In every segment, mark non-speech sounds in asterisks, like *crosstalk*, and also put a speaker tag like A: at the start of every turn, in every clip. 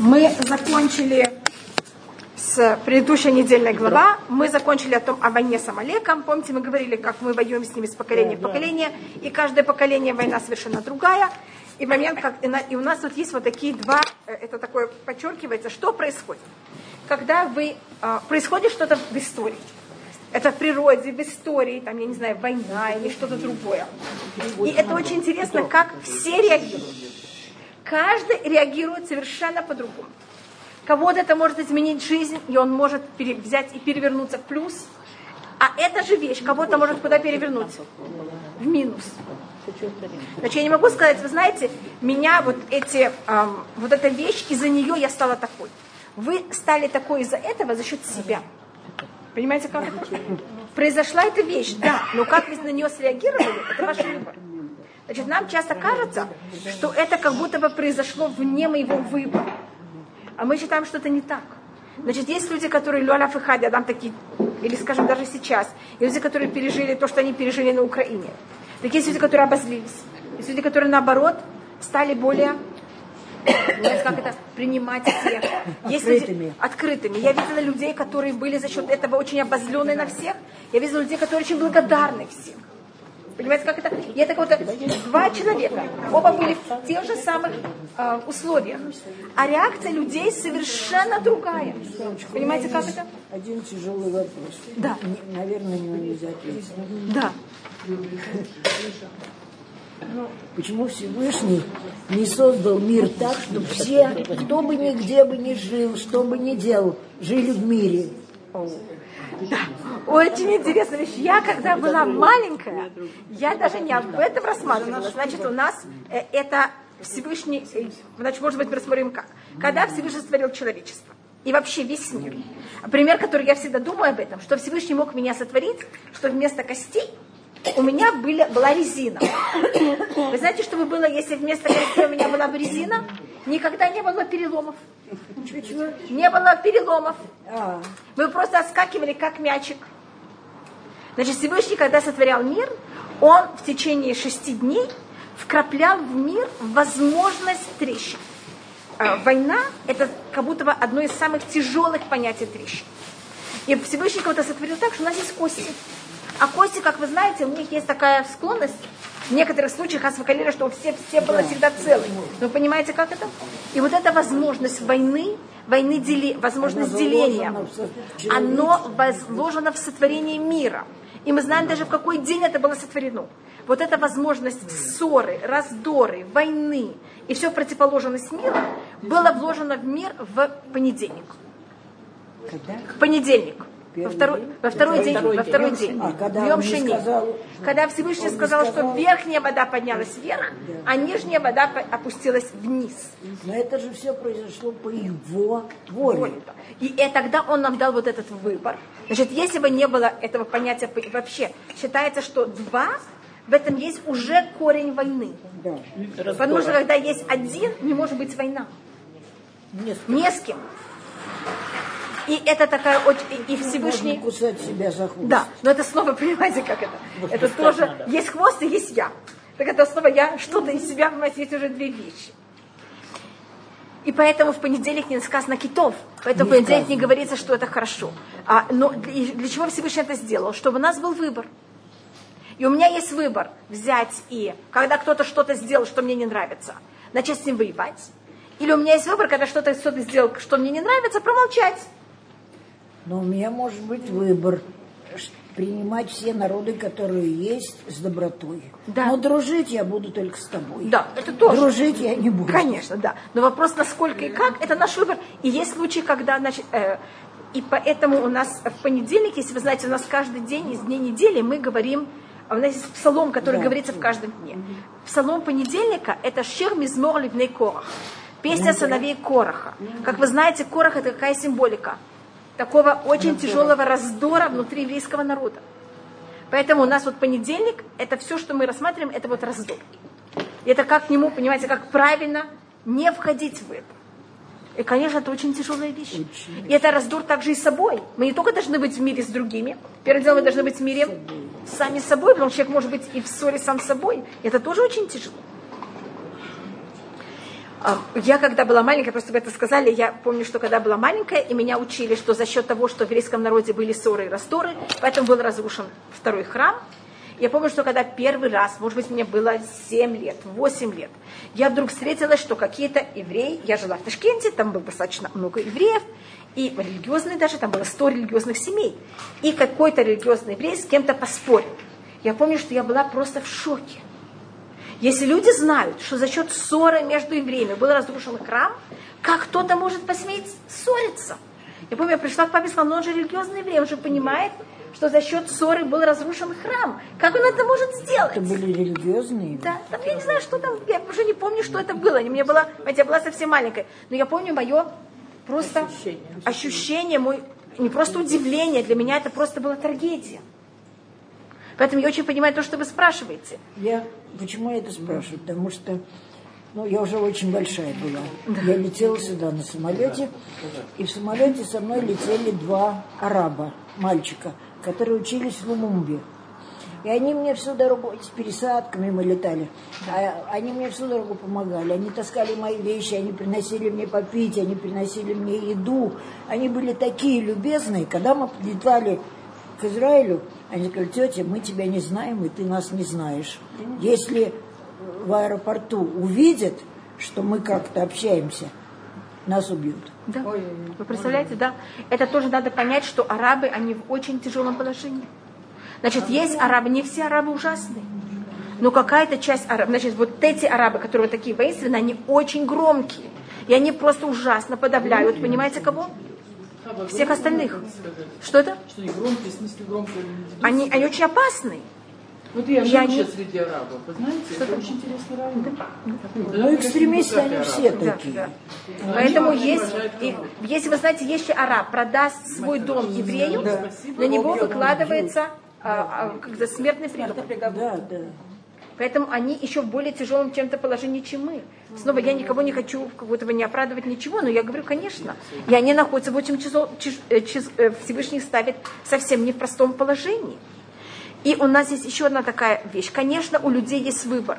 A: Мы закончили с предыдущей недельной глава. Мы закончили о том, о войне с Амалеком. Помните, мы говорили, как мы воюем с ними с поколения в поколение. И каждое поколение война совершенно другая. И момент, как, и у нас тут есть вот такие два, э, это такое подчеркивается, что происходит. Когда вы, а, происходит что-то в истории. Это в природе, в истории, там, я не знаю, война или что-то другое. И это очень интересно, как все реагируют. Каждый реагирует совершенно по-другому. Кого-то это может изменить жизнь, и он может взять и перевернуться в плюс. А эта же вещь кого-то может куда перевернуть? В минус. Значит, я не могу сказать, вы знаете, меня вот эти, эм, вот эта вещь, из-за нее я стала такой. Вы стали такой из-за этого за счет себя. Понимаете, как это? Произошла эта вещь, да, но как вы на нее среагировали, это ваш выбор. Значит, нам часто кажется, что это как будто бы произошло вне моего выбора. А мы считаем, что это не так. Значит, есть люди, которые люаляф и хади, адам такие, или, скажем, даже сейчас, и люди, которые пережили то, что они пережили на Украине. Так есть люди, которые обозлились. Есть люди, которые, наоборот, стали более *coughs* как это, принимать всех. Есть открытыми. Люди, открытыми. Я видела людей, которые были за счет этого очень обозленные на всех. Я видела людей, которые очень благодарны всем. Понимаете, как это? И это вот два человека. Оба были в тех же самых э, условиях. А реакция людей совершенно другая. Понимаете, как это?
B: Один тяжелый вопрос.
A: Да.
B: Наверное, на него нельзя ответить.
A: Да.
B: Почему Всевышний не создал мир так, чтобы все, кто бы нигде бы ни жил, что бы ни делал, жили в мире?
A: Да, очень интересная вещь. Я, когда была маленькая, я даже не об этом рассматривала. Значит, у нас э, это Всевышний, э, значит, может быть, мы рассмотрим как. Когда Всевышний сотворил человечество, и вообще весь мир. Пример, который я всегда думаю об этом, что Всевышний мог меня сотворить, что вместо костей у меня были, была резина. Вы знаете, что бы было, если вместо костей у меня была бы резина? Никогда не было переломов. Не было переломов. Мы просто отскакивали, как мячик. Значит, Всевышний, когда сотворял мир, он в течение шести дней вкраплял в мир возможность трещин. А, война – это как будто бы одно из самых тяжелых понятий трещин. И Всевышний кого-то сотворил так, что у нас есть кости. А кости, как вы знаете, у них есть такая склонность, в некоторых случаях асфакалили, что все, все было всегда целы. Вы понимаете, как это? И вот эта возможность войны, войны дели, возможность деления, оно возложено в сотворении мира. И мы знаем даже, в какой день это было сотворено. Вот эта возможность ссоры, раздоры, войны и все противоположность мира было вложено в мир в понедельник.
B: Когда?
A: В понедельник. Во второй, во второй день, во второй день,
B: а когда,
A: шини. Сказал, когда Всевышний сказал, сказал, что верхняя вода поднялась вверх, да. а нижняя вода опустилась вниз.
B: Но это же все произошло по его воле.
A: И, и тогда он нам дал вот этот выбор. Значит, если бы не было этого понятия вообще, считается, что два в этом есть уже корень войны. Да. Потому что когда есть один, не может быть война. Не с кем. Не с кем. И это такая очень... И Всевышний...
B: Можно кусать себя за хвост.
A: Да, но это снова, *laughs* понимаете, как это? Вот это тоже... Надо. Есть хвост и есть я. Так это снова я, что-то из себя, понимаете, есть уже две вещи. И поэтому в понедельник не сказано китов. Поэтому не в понедельник сказано. не говорится, что это хорошо. А, но для, для чего Всевышний это сделал? Чтобы у нас был выбор. И у меня есть выбор взять и, когда кто-то что-то сделал, что мне не нравится, начать с ним воевать. Или у меня есть выбор, когда что-то кто-то сделал, что мне не нравится, промолчать.
B: Но у меня может быть выбор принимать все народы, которые есть, с добротой. Да. Но дружить я буду только с тобой.
A: Да, это тоже.
B: Дружить я не буду.
A: Конечно, да. Но вопрос, насколько и как, это наш выбор. И есть случаи, когда, значит, э, и поэтому у нас в понедельник, если вы знаете, у нас каждый день из дней недели мы говорим, а у нас есть псалом, который да. говорится в каждом дне. Псалом понедельника – это «Шир мизмор ливней корах». Песня сыновей Короха. Как вы знаете, Корах – это какая символика? Такого очень тяжелого раздора внутри еврейского народа. Поэтому у нас вот понедельник, это все, что мы рассматриваем, это вот раздор. И это как к нему, понимаете, как правильно не входить в это. И, конечно, это очень тяжелая вещь. Очень. И это раздор также и с собой. Мы не только должны быть в мире с другими. Первое дело, мы должны быть в мире сами с собой, потому что человек может быть и в ссоре сам с собой. Это тоже очень тяжело. Я когда была маленькая, просто вы это сказали, я помню, что когда была маленькая, и меня учили, что за счет того, что в еврейском народе были ссоры и раздоры, поэтому был разрушен второй храм. Я помню, что когда первый раз, может быть, мне было 7 лет, 8 лет, я вдруг встретила, что какие-то евреи, я жила в Ташкенте, там было достаточно много евреев, и религиозные даже, там было 100 религиозных семей, и какой-то религиозный еврей с кем-то поспорил. Я помню, что я была просто в шоке. Если люди знают, что за счет ссоры между евреями был разрушен храм, как кто-то может посметь ссориться? Я помню, я пришла к папе и сказала, ну он же религиозный еврей, он же понимает, что за счет ссоры был разрушен храм. Как он это может сделать?
B: Это были религиозные?
A: Да, там я не знаю, что там, я уже не помню, что это было. Мне было, я была совсем маленькой. Но я помню мое просто ощущение, ощущение мой, не просто удивление, для меня это просто была трагедия. Поэтому я очень понимаю то, что вы спрашиваете.
B: Я, почему я это спрашиваю? Потому что ну, я уже очень большая была. Я летела сюда на самолете, и в самолете со мной летели два араба, мальчика, которые учились в Лумумбе. И они мне всю дорогу, с пересадками мы летали, а они мне всю дорогу помогали. Они таскали мои вещи, они приносили мне попить, они приносили мне еду. Они были такие любезные. Когда мы летали к Израилю, они сказали, тетя, мы тебя не знаем, и ты нас не знаешь. Если в аэропорту увидят, что мы как-то общаемся, нас убьют.
A: Да. Вы представляете, да? Это тоже надо понять, что арабы, они в очень тяжелом положении. Значит, есть арабы, не все арабы ужасные. Но какая-то часть арабов, значит, вот эти арабы, которые вот такие воинственные, они очень громкие. И они просто ужасно подавляют, понимаете, кого? Всех остальных. Что это?
C: Что они громкие, в смысле громкие?
A: Они, они очень опасны.
C: Вот я живу они... сейчас среди арабов, вы знаете, что это очень интересный район. Да.
B: Ну, экстремисты они все такие. Да,
A: да. Поэтому есть, и, если вы знаете, если араб продаст свой дом еврею, да. на него выкладывается а, а, как смертный приговор.
B: Да, да.
A: Поэтому они еще в более тяжелом чем-то положении, чем мы. Снова я никого не хочу какого-то не оправдывать ничего, но я говорю, конечно. И они находятся в очень тяжелом, э, э, Всевышний ставит совсем не в простом положении. И у нас есть еще одна такая вещь. Конечно, у людей есть выбор.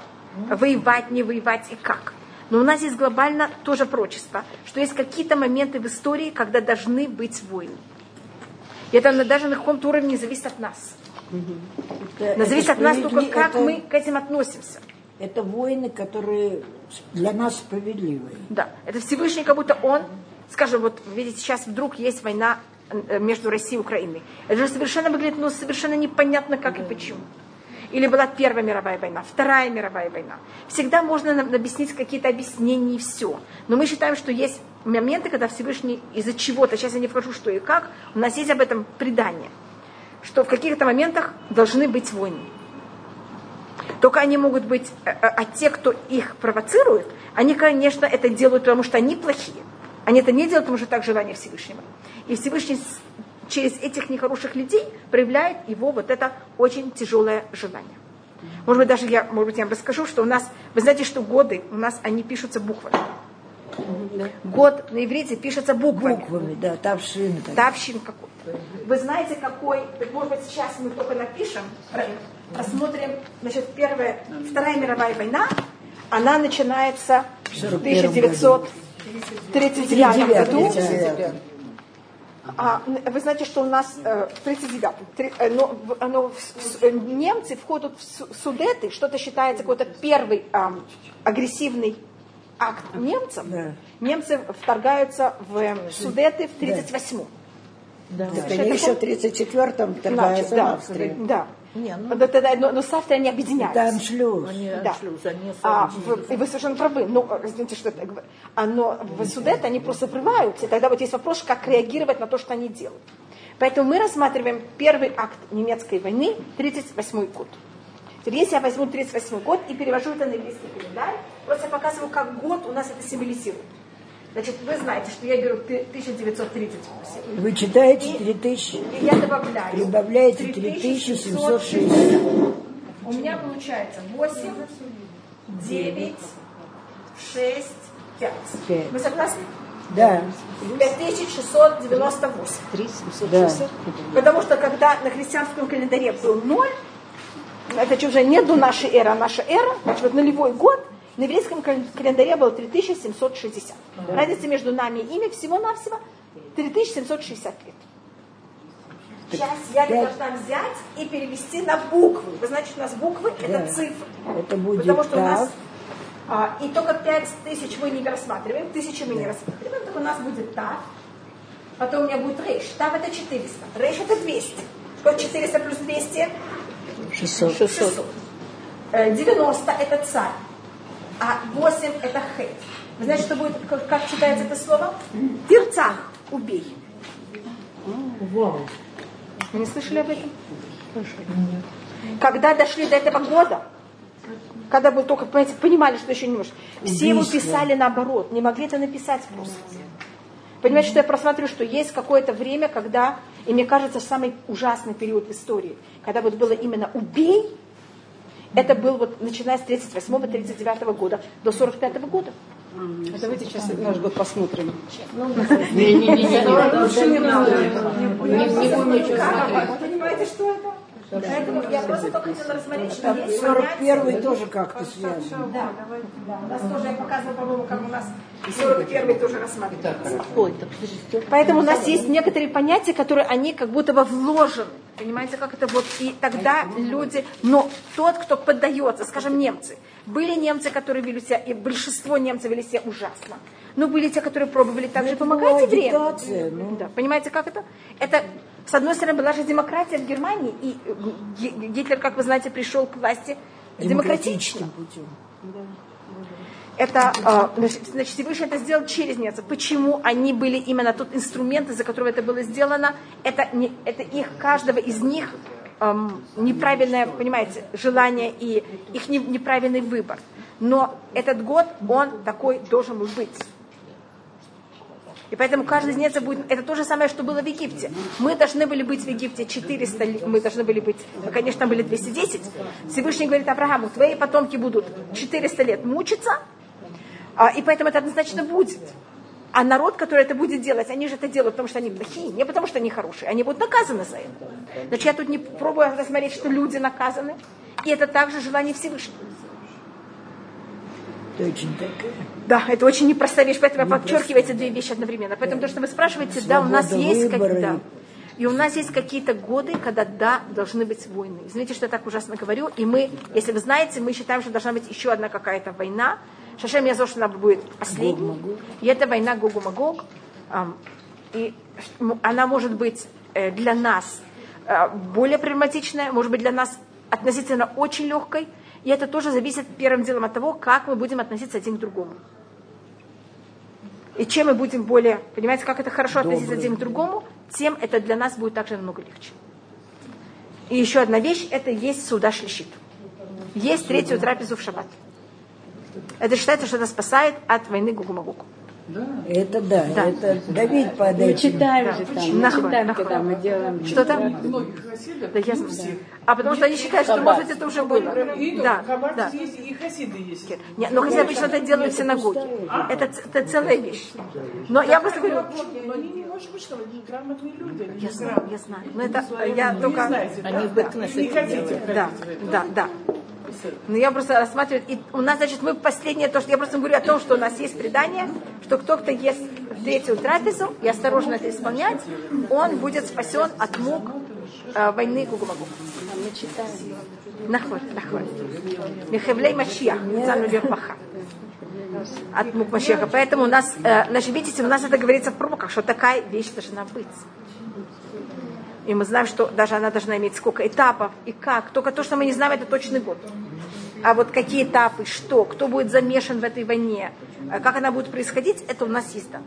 A: Воевать, не воевать и как. Но у нас есть глобально тоже прочество, что есть какие-то моменты в истории, когда должны быть войны. И это даже на каком-то уровне зависит от нас. Это, зависит от нас только, как это, мы к этим относимся.
B: Это войны, которые для нас справедливые.
A: Да, это Всевышний, как будто он, скажем, вот видите, сейчас вдруг есть война э, между Россией и Украиной. Это же совершенно выглядит, ну, совершенно непонятно, как да. и почему. Или была Первая мировая война, Вторая мировая война. Всегда можно нам объяснить какие-то объяснения и все. Но мы считаем, что есть моменты, когда Всевышний из-за чего-то, сейчас я не вхожу, что и как, у нас есть об этом предание что в каких-то моментах должны быть войны. Только они могут быть, а, а те, кто их провоцирует, они, конечно, это делают, потому что они плохие. Они это не делают, потому что так желание Всевышнего. И Всевышний через этих нехороших людей проявляет его вот это очень тяжелое желание. Может быть, даже я, может быть, я вам расскажу, что у нас, вы знаете, что годы у нас, они пишутся буквами. Год на иврите пишется буквами.
B: Буквами, да, тавшин.
A: Тавшин какой. Вы знаете, какой, может быть, сейчас мы только напишем, посмотрим, значит, первая, Вторая мировая война, она начинается в 1939 году. А, вы знаете, что у нас э, в 39-м, э, но, но э, немцы входят в Судеты, что-то считается какой-то первый э, агрессивный акт немцев. Да. Немцы вторгаются в Судеты в 38-м.
B: Да. Так да. они еще в 34-м вторгаются да, в Австрию.
A: Да. Не, ну, но, тогда, но, но с Австрией они объединяются.
B: Это аншлюз.
A: Они да. аншлюз, они а, в, и вы совершенно правы. Но, извините, что это говорю. А, но в Судете они просто врываются. И тогда вот есть вопрос, как реагировать на то, что они делают. Поэтому мы рассматриваем первый акт немецкой войны, 38 год. Если я возьму 38 год и перевожу это на еврейский календарь, просто показываю, как год у нас это символизирует. Значит, вы знаете, что я беру 1938.
B: Вы читаете 3000.
A: И я добавляю.
B: Прибавляете 3760.
A: У меня получается 8, 9, 6, 5. 5. Вы согласны?
B: Да.
A: 5698. 3760. Да. Потому что когда на христианском календаре был 0, это уже не до нашей эры, а наша эра, значит, вот нулевой год, На еврейском календаре было 3760. Разница между нами и ими всего-навсего 3760 лет. Сейчас я должна взять и перевести на буквы. Вы знаете, у нас буквы да. это цифры.
B: Это будет
A: Потому что так. у нас а, и только 5 тысяч мы не рассматриваем, тысячи мы не рассматриваем, так у нас будет тав. Потом у меня будет рейш. Тав это 400. Рейш это 200. Что 400 плюс 200?
B: 600.
A: 600. 90 это царь. А 8 это хейт. Вы знаете, что будет, как, как читается это слово? Тирцах, убей.
C: Вау.
A: Вы не слышали об этом? Нет. Когда дошли до этого года, когда вы только понимаете, понимали, что еще не можешь, все его писали наоборот, не могли это написать просто. Понимаете, что я просматриваю, что есть какое-то время, когда, и мне кажется, самый ужасный период в истории, когда вот было именно «убей», это был вот начиная с 38-39 года до 45 года.
D: А давайте сейчас наш год посмотрим.
C: Не-не-не, не надо. Не будем ничего смотреть.
A: Понимаете, что это? Поэтому я просто только хотела рассмотреть, что есть
B: 41 тоже как-то связан.
A: Да, да. У нас тоже, я показывала, по-моему, как у нас 41 тоже рассматривается. Ой, Поэтому у нас есть некоторые понятия, которые они как будто бы вложены. Понимаете, как это вот, и тогда люди, но тот, кто поддается, скажем, немцы, были немцы, которые вели себя, и большинство немцев вели себя ужасно. Но были те, которые пробовали также помогать евреям. Ну. Да, понимаете, как это? Это с одной стороны, была же демократия в Германии, и э, Гитлер, как вы знаете, пришел к власти демократичным путем. Это, а, значит, Всевышний это сделал через немцев. Почему они были именно тот инструмент, из-за которого это было сделано? Это, не, это их, каждого из них эм, неправильное, понимаете, желание и их не, неправильный выбор. Но этот год, он такой должен был быть. И поэтому каждый из немцев будет... Это то же самое, что было в Египте. Мы должны были быть в Египте 400 лет. Мы должны были быть... Конечно, были 210. Всевышний говорит Аврааму, твои потомки будут 400 лет мучиться, а, и поэтому это однозначно будет. А народ, который это будет делать, они же это делают, потому что они плохие, не потому что они хорошие. Они будут наказаны за это. Значит, я тут не пробую рассмотреть, что люди наказаны. И это также желание Всевышнего.
B: Это очень такая.
A: Да, это очень непростая вещь, поэтому я подчеркиваю эти две вещи одновременно. Поэтому да. то, что вы спрашиваете, Свобода да, у нас есть как, да, и у нас есть какие-то годы, когда да, должны быть войны. Извините, что я так ужасно говорю. И мы, если вы знаете, мы считаем, что должна быть еще одна какая-то война. Шашем я что она будет последней. И это война Гогу-Магог. И она может быть э, для нас э, более проблематичная, может быть для нас относительно очень легкой. И это тоже зависит первым делом от того, как мы будем относиться один к другому. И чем мы будем более, понимаете, как это хорошо Добрый. относиться один к другому, тем это для нас будет также намного легче. И еще одна вещь, это есть суда шлищит. Есть третью трапезу в шаббат. Это считается, что это спасает от войны Гугумагуку.
B: Да. Это да, да. это Давид под
D: Мы читаем
A: да.
D: же там, мы нахуй, читаем, нахуй. когда мы делаем...
A: Что там? Да, я знаю. А потому что они считают, что, может это уже было.
C: Да, да. есть, и хасиды есть.
A: Нет, но хасиды обычно это делают в синагоге. Это, это целая вещь. Но я просто говорю...
C: Но они не может быть, что они грамотные люди.
A: Я знаю, я знаю. Но это я только...
D: Они в
A: Да, да, да. Но я просто рассматриваю, и у нас, значит, мы последнее, то, что я просто говорю о том, что у нас есть предание, что кто-то ест третью трапезу и осторожно это исполнять, он будет спасен от мук э, войны Гугумагу.
D: Мы читаем.
A: Нахват, нахват. Михевлей Машиях, Цану. От мук Машеха. Поэтому у нас, э, значит, видите, у нас это говорится в пророках, что такая вещь должна быть. И мы знаем, что даже она должна иметь сколько этапов и как. Только то, что мы не знаем, это точный год. А вот какие этапы, что, кто будет замешан в этой войне, а как она будет происходить, это у нас есть там.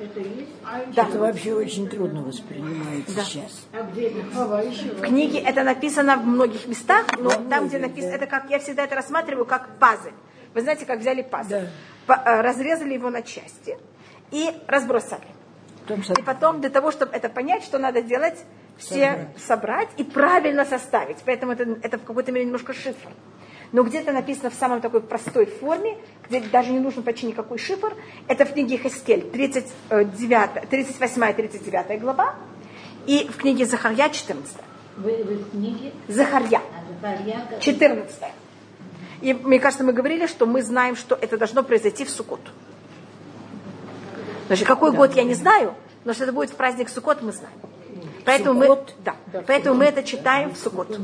B: Это есть? Да. Это вообще очень трудно воспринимается да. сейчас. А где
A: это? В книге это написано в многих местах, но да, там, где написано, да. это как я всегда это рассматриваю как пазль. Вы знаете, как взяли пазль, да. Э, разрезали его на части и разбросали. И потом для того, чтобы это понять, что надо делать, все собрать, собрать и правильно составить. Поэтому это, это в какой-то мере немножко шифр. Но где-то написано в самой такой простой форме, где даже не нужно почти никакой шифр. Это в книге Хескель, 39, 38 и 39 глава. И в книге Захарья 14.
D: Вы, вы в книге?
A: Захарья. 14. И мне кажется, мы говорили, что мы знаем, что это должно произойти в Суккот. Значит, какой год я не знаю, но что это будет в праздник Суккот, мы знаем. Поэтому мы, да, поэтому мы это читаем в Суккот.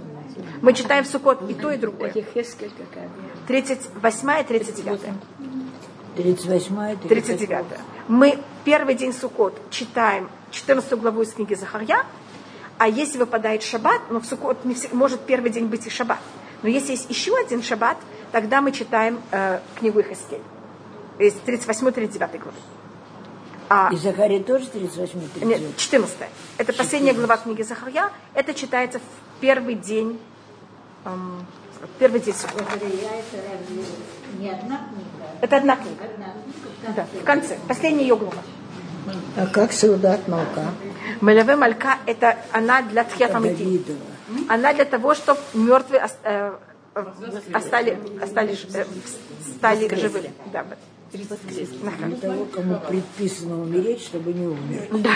A: Мы читаем в Суккот и то, и другое.
D: Ехескель какая
A: 38 и 39.
B: 38
A: 39. Мы первый день Суккот читаем 14 главу из книги Захарья, а если выпадает шаббат, ну в Суккот может первый день быть и шаббат, но если есть еще один шаббат, тогда мы читаем э, книгу Ихаскель из 38-39 главы. А,
B: И Захария тоже 38
A: нет, 14. Это последняя глава книги Захарья. Это читается в первый день, эм, первый день Суккот.
E: Не одна книга,
A: Это одна книга.
E: одна книга.
A: Да, в конце. Последняя ее глава.
B: А как Саудат Малка?
A: Мелеве Малька это она для.
B: Давидова.
A: Она для того, чтобы мертвые ос- э, э, остали, остали, ж- э, стали живыми. Да.
B: Для того, кому предписано умереть, чтобы не умер.
A: да.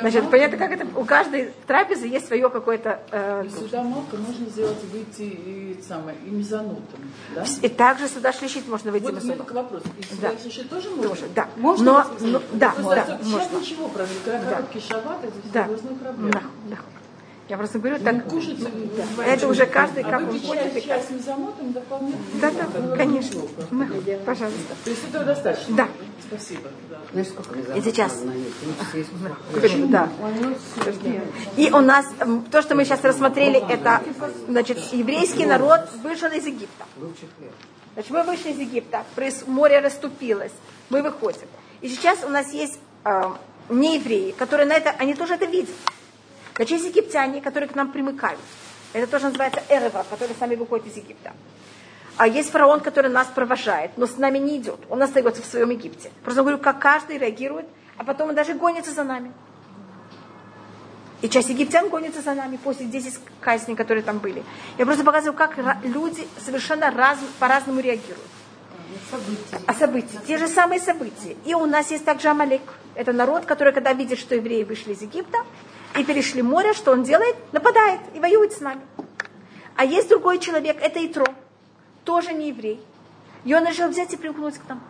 A: Значит, понятно, как это у каждой трапезы есть свое какое-то. э,
C: И сюда молка можно сделать выйти и, самое, и мезонутом. Да?
A: и также сюда шлищить можно выйти
C: Вот
A: субботу.
C: такой вопрос. И
A: Да.
C: сюда слушать тоже можно?
A: Тоже, да.
C: Можно?
A: Но, но- да, да,
C: Сейчас
A: можно.
C: ничего, правда, когда короткий шаббат, это
A: Да.
C: серьезная проблема.
A: Да, да. Я просто говорю,
C: Ну,
A: так,
C: кушать,
A: это уже каждый,
C: а
A: как он хочет. и как-
C: с мезонотом, да.
A: Да, да, конечно. Ну, Пожалуйста.
C: То есть этого достаточно?
A: Да.
C: Спасибо. Да.
A: И сейчас. Да. И у нас, то, что мы сейчас рассмотрели, это, значит, еврейский народ вышел из Египта. Значит, мы вышли из Египта, море расступилось, мы выходим. И сейчас у нас есть э, неевреи, которые на это, они тоже это видят. Значит, есть египтяне, которые к нам примыкают. Это тоже называется Эрева, который сами выходит из Египта. А есть фараон, который нас провожает, но с нами не идет. Он остается в своем Египте. Просто говорю, как каждый реагирует, а потом он даже гонится за нами. И часть египтян гонится за нами после 10 казней, которые там были. Я просто показываю, как люди совершенно раз, по-разному реагируют. А события, те же самые события. И у нас есть также Амалек. Это народ, который, когда видит, что евреи вышли из Египта и перешли море, что он делает? Нападает и воюет с нами. А есть другой человек, это Итро, тоже не еврей. И он решил взять и примкнуть к нам.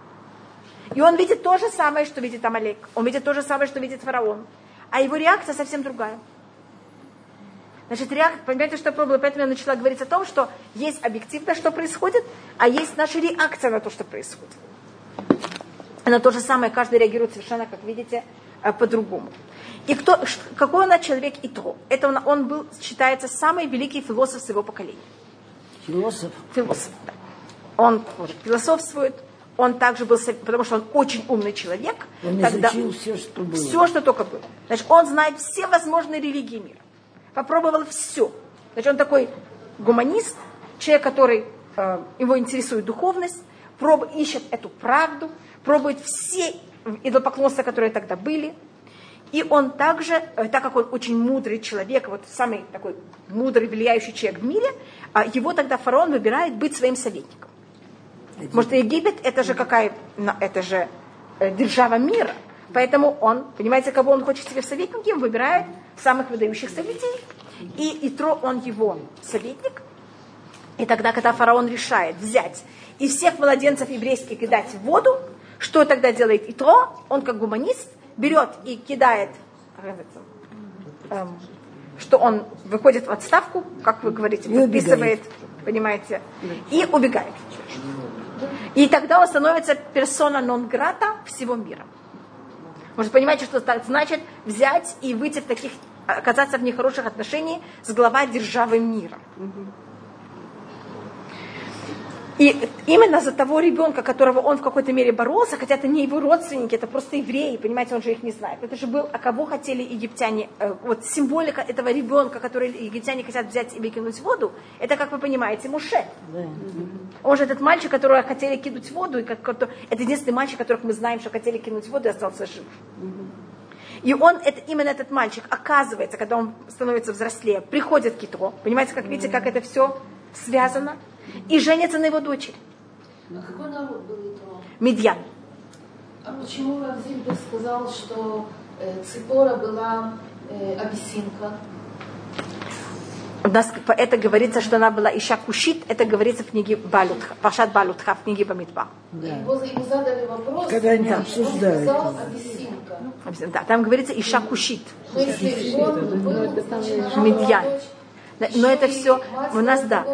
A: И он видит то же самое, что видит Амалек. Он видит то же самое, что видит фараон. А его реакция совсем другая. Значит, реакция, понимаете, что пробовала? Поэтому я начала говорить о том, что есть объективно, что происходит, а есть наша реакция на то, что происходит. На то же самое каждый реагирует совершенно, как видите, э, по-другому. И кто, какой он человек и то? Это он, он был, считается, самый великий философ своего поколения.
B: Философ.
A: Философ, да. Он может, философствует, он также был, потому что он очень умный человек.
B: Он
A: тогда-
B: изучил все, что было.
A: все, что только было. Значит, он знает все возможные религии мира. Попробовал все. Значит, он такой гуманист, человек, который э, его интересует духовность, проб, ищет эту правду, пробует все идолопоклонства, которые тогда были. И он также, э, так как он очень мудрый человек, вот самый такой мудрый, влияющий человек в мире, а его тогда фараон выбирает быть своим советником. Может, Египет это же какая, это же э, держава мира. Поэтому он, понимаете, кого он хочет себе в советники, он выбирает самых выдающихся людей. И Итро, он его советник. И тогда, когда фараон решает взять и всех младенцев еврейских кидать в воду, что тогда делает Итро? Он как гуманист берет и кидает, эм, что он выходит в отставку, как вы говорите, подписывает, понимаете, и убегает. И тогда он становится персона нон-грата всего мира. Может, понимаете, что это значит взять и выйти в таких, оказаться в нехороших отношениях с глава державы мира. И именно за того ребенка, которого он в какой-то мере боролся, хотя это не его родственники, это просто евреи, понимаете, он же их не знает. Это же был, а кого хотели египтяне, э, вот символика этого ребенка, который египтяне хотят взять и выкинуть в воду, это, как вы понимаете, Муше. Он же этот мальчик, которого хотели кинуть в воду, и как, кто- это единственный мальчик, которых мы знаем, что хотели кинуть в воду и остался жив. И он, это, именно этот мальчик, оказывается, когда он становится взрослее, приходит к Китро. Понимаете, как видите, как это все связано? И женится на его дочери.
F: А какой народ был Итро?
A: Медьян.
F: А почему Равзильбер сказал, что э, Ципора была э, абиссинка?
A: У нас это говорится, что она была Иша Кушит, это говорится в книге Балютха, Пашат Балютха, в книге Бамидба.
F: Его, ему задали вопрос,
B: Когда они
F: он
B: обсуждают.
F: сказал абиссинка.
A: Да, там говорится Иша Кушит. Медьян. Да, Но это все у нас, да.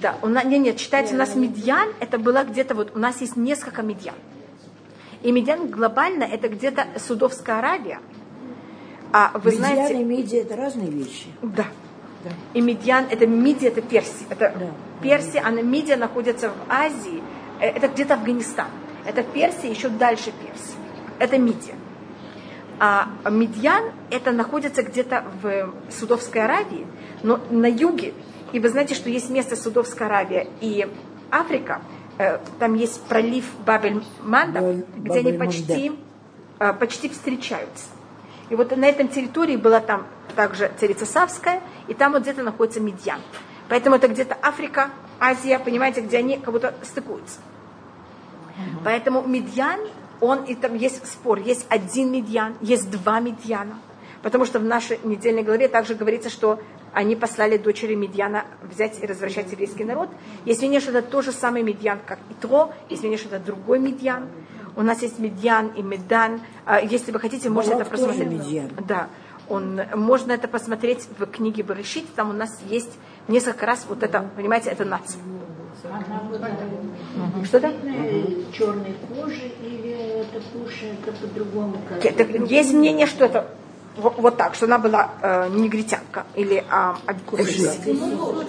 A: Да, у нас, нет, нет, читайте, у нас медьян, это было где-то вот, у нас есть несколько медьян. И медьян глобально это где-то Судовская Аравия. А вы
B: Медиан
A: знаете,
B: и медиа это разные вещи.
A: да.
B: Да.
A: И медьян, это Мидия, это Персия. Это
B: Да.
A: Персия, она Мидия находится в Азии. Э, Это где-то Афганистан. Это Персия, еще дальше Персия. Это Мидия. А Медьян это находится где-то в Судовской Аравии, но на юге. И вы знаете, что есть место Судовская Аравия и Африка. Э, Там есть пролив Бабель-Мандав,
B: Бабель-
A: где они почти, э, почти встречаются. И вот на этом территории была там также царица Савская, и там вот где-то находится Медьян. Поэтому это где-то Африка, Азия, понимаете, где они как будто стыкуются. Поэтому Медьян, он, и там есть спор, есть один Медьян, есть два Медьяна. Потому что в нашей недельной главе также говорится, что они послали дочери Медьяна взять и развращать еврейский народ. Мнение, что это тот же самый Медьян, как Итро, есть мнение, что это другой Медьян. У нас есть Медьян и Медан. А, Если вы хотите, можно это
B: Балак
A: посмотреть.
B: Медьян.
A: Да. Он, можно это посмотреть в книге Барышит, там у нас есть несколько раз вот это, понимаете, это нация. Что-то?
E: черной кожи или это куша, это по-другому
A: Есть мнение, что это вот, вот так, что она была э, негритянка или а,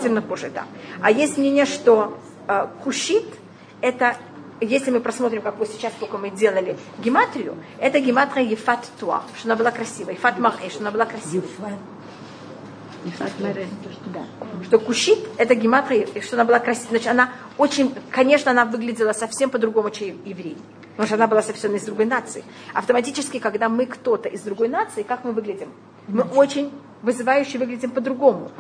A: темнокожая, да. А есть мнение, что э, кушит это, если мы просмотрим, как вот сейчас только мы делали гематрию, это гематрия Ефат Туа, что она была красивая, Ефат Махэ, что она была красивая.
B: Ефат.
A: Да. Что кушит, это гематрия, что она была красивая. Значит, она очень, конечно, она выглядела совсем по-другому, чем еврей. Потому что она была совсем из другой нации. Автоматически, когда мы кто-то из другой нации, как мы выглядим? Мы очень вызывающе выглядим по-другому.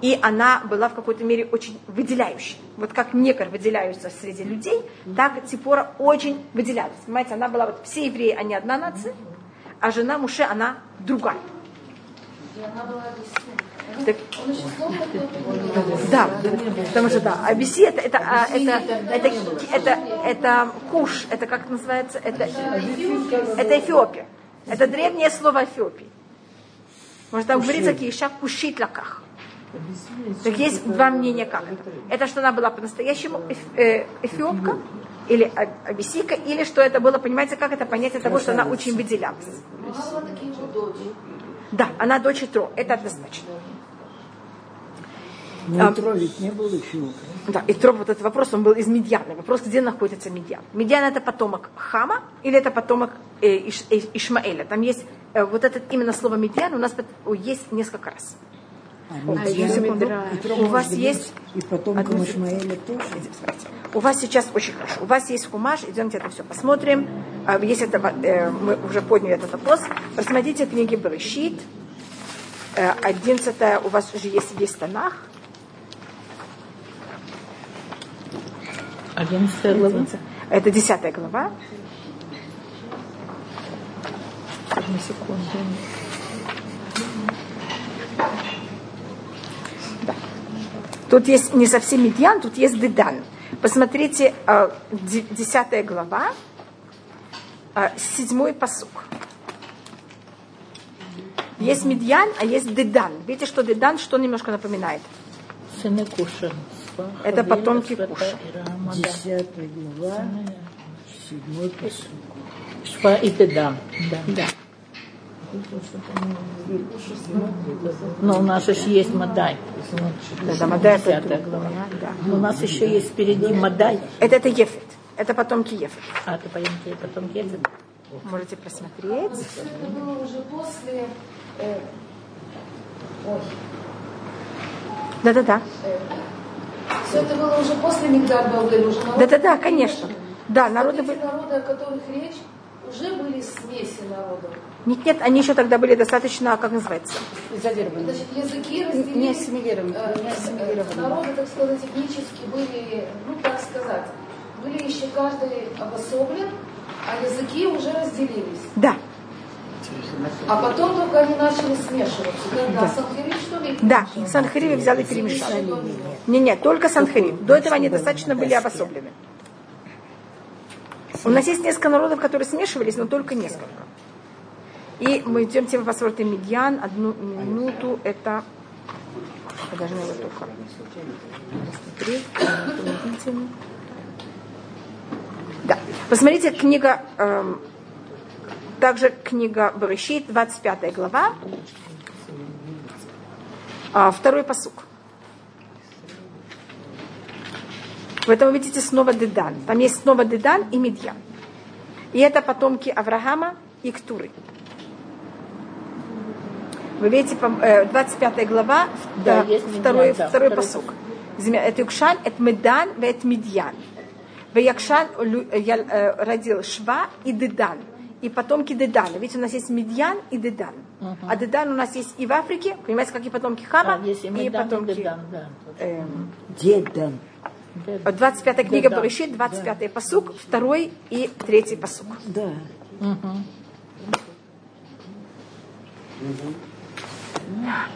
A: И она была в какой-то мере очень выделяющей. Вот как некор выделяются среди людей, так Ципора очень выделялась. Понимаете, она была, вот все евреи, они одна нация, а жена Муше, она другая.
F: И она была абиссинка.
A: Так. Да, потому что да, Абиси это это а, это это это, это куш, это как называется, это это Эфиопия, это древнее слово Эфиопии. Может там говорится какие шаг кушит лаках. Так есть два мнения как это. Это что она была по-настоящему э, эфиопка или а- абиссийка, или что это было, понимаете, как это понятие того, что она очень выделялась. Да, она дочь Тро, это однозначно.
B: Но Итро ведь не был эфиопом.
A: Да, и троп, вот этот вопрос, он был из Медьяна. Вопрос, где находится Медьян. Медьян это потомок Хама или это потомок э, Иш- э, Ишмаэля. Там есть э, вот это именно слово Медьян у нас есть несколько раз.
B: А
A: секунду.
B: Итро,
A: У вас есть
B: И потомкам
A: Одну
B: Ишмаэля тоже.
A: У вас сейчас очень хорошо. У вас есть хумаш, идемте это все посмотрим. А, Если это, э, мы уже подняли этот вопрос, просмотрите книги Берешит. Э, 11 у вас уже есть весь Танах.
D: 11 глава.
A: Это 10 глава.
D: Одну секунду.
A: Тут есть не совсем медьян, тут есть дедан. Посмотрите, э, де- 10 глава, э, седьмой посук. Есть медьян, а есть дедан. Видите, что дедан что немножко напоминает?
D: Сыны Куша.
A: Это потомки Куша.
B: Десятая глава, седьмой посуд.
D: Шва и Дедан. Да.
A: Да.
D: Но у нас еще есть Мадай.
A: Да, да, Мадай это
D: глава.
A: Да.
D: Но у нас еще есть впереди Мадай.
A: Это, это Ефет. Это потомки Ефет.
D: А, ты поймите, потом Ефет.
A: Можете просмотреть.
F: Все это было уже после... э, ой,
A: Да-да-да.
F: все это было уже после Мигдаль Бабель, уже народы
A: Да-да-да, конечно. Да, народы были...
F: народы, о которых речь, уже были смеси народов.
A: Нет, нет, они еще тогда были достаточно, как называется?
F: Значит, языки разделились.
D: Не ассимилированы,
F: э,
D: не
F: э,
D: ассимилированы.
F: Народы, так сказать, этнически были, ну, так сказать, были еще каждый обособлен, а языки уже разделились.
A: Да.
F: А потом только они начали смешиваться. Когда Санхерим, что ли?
A: Да, Санхарим взял и перемешал. Не, нет, только Санхарим. До этого они достаточно были обособлены. У нас есть несколько народов, которые смешивались, но только несколько. И мы идем тему посмотрим Медьян. Одну минуту. Это... Я его только посмотреть. Да. Посмотрите, книга, эм, также книга Барышит, 25 глава, а, второй посук. В этом вы видите снова Дедан. Там есть снова Дедан и Медьян. И это потомки Авраама и Ктуры. Вы видите, пом- э, 25 глава,
D: Да, есть
A: второй,
D: Медьян, да,
A: второй
D: второй
A: посук. Земля- Это Юкшан, это Медан, это Медьян. Ваякшан лю- э, я- э, родил Шва и Дедан. И потомки Дедана. Видите, у нас есть Медьян и Дедан. А Дедан у нас есть и в Африке, понимаете, как и потомки Хама,
D: Да, есть и
A: и
D: Медан, и
A: потомки...
D: Дедан, да.
A: эм,
B: Дедан.
A: 25 книга
D: Да, да.
A: Барышит, 25 посук, второй и третий посук.
B: Да.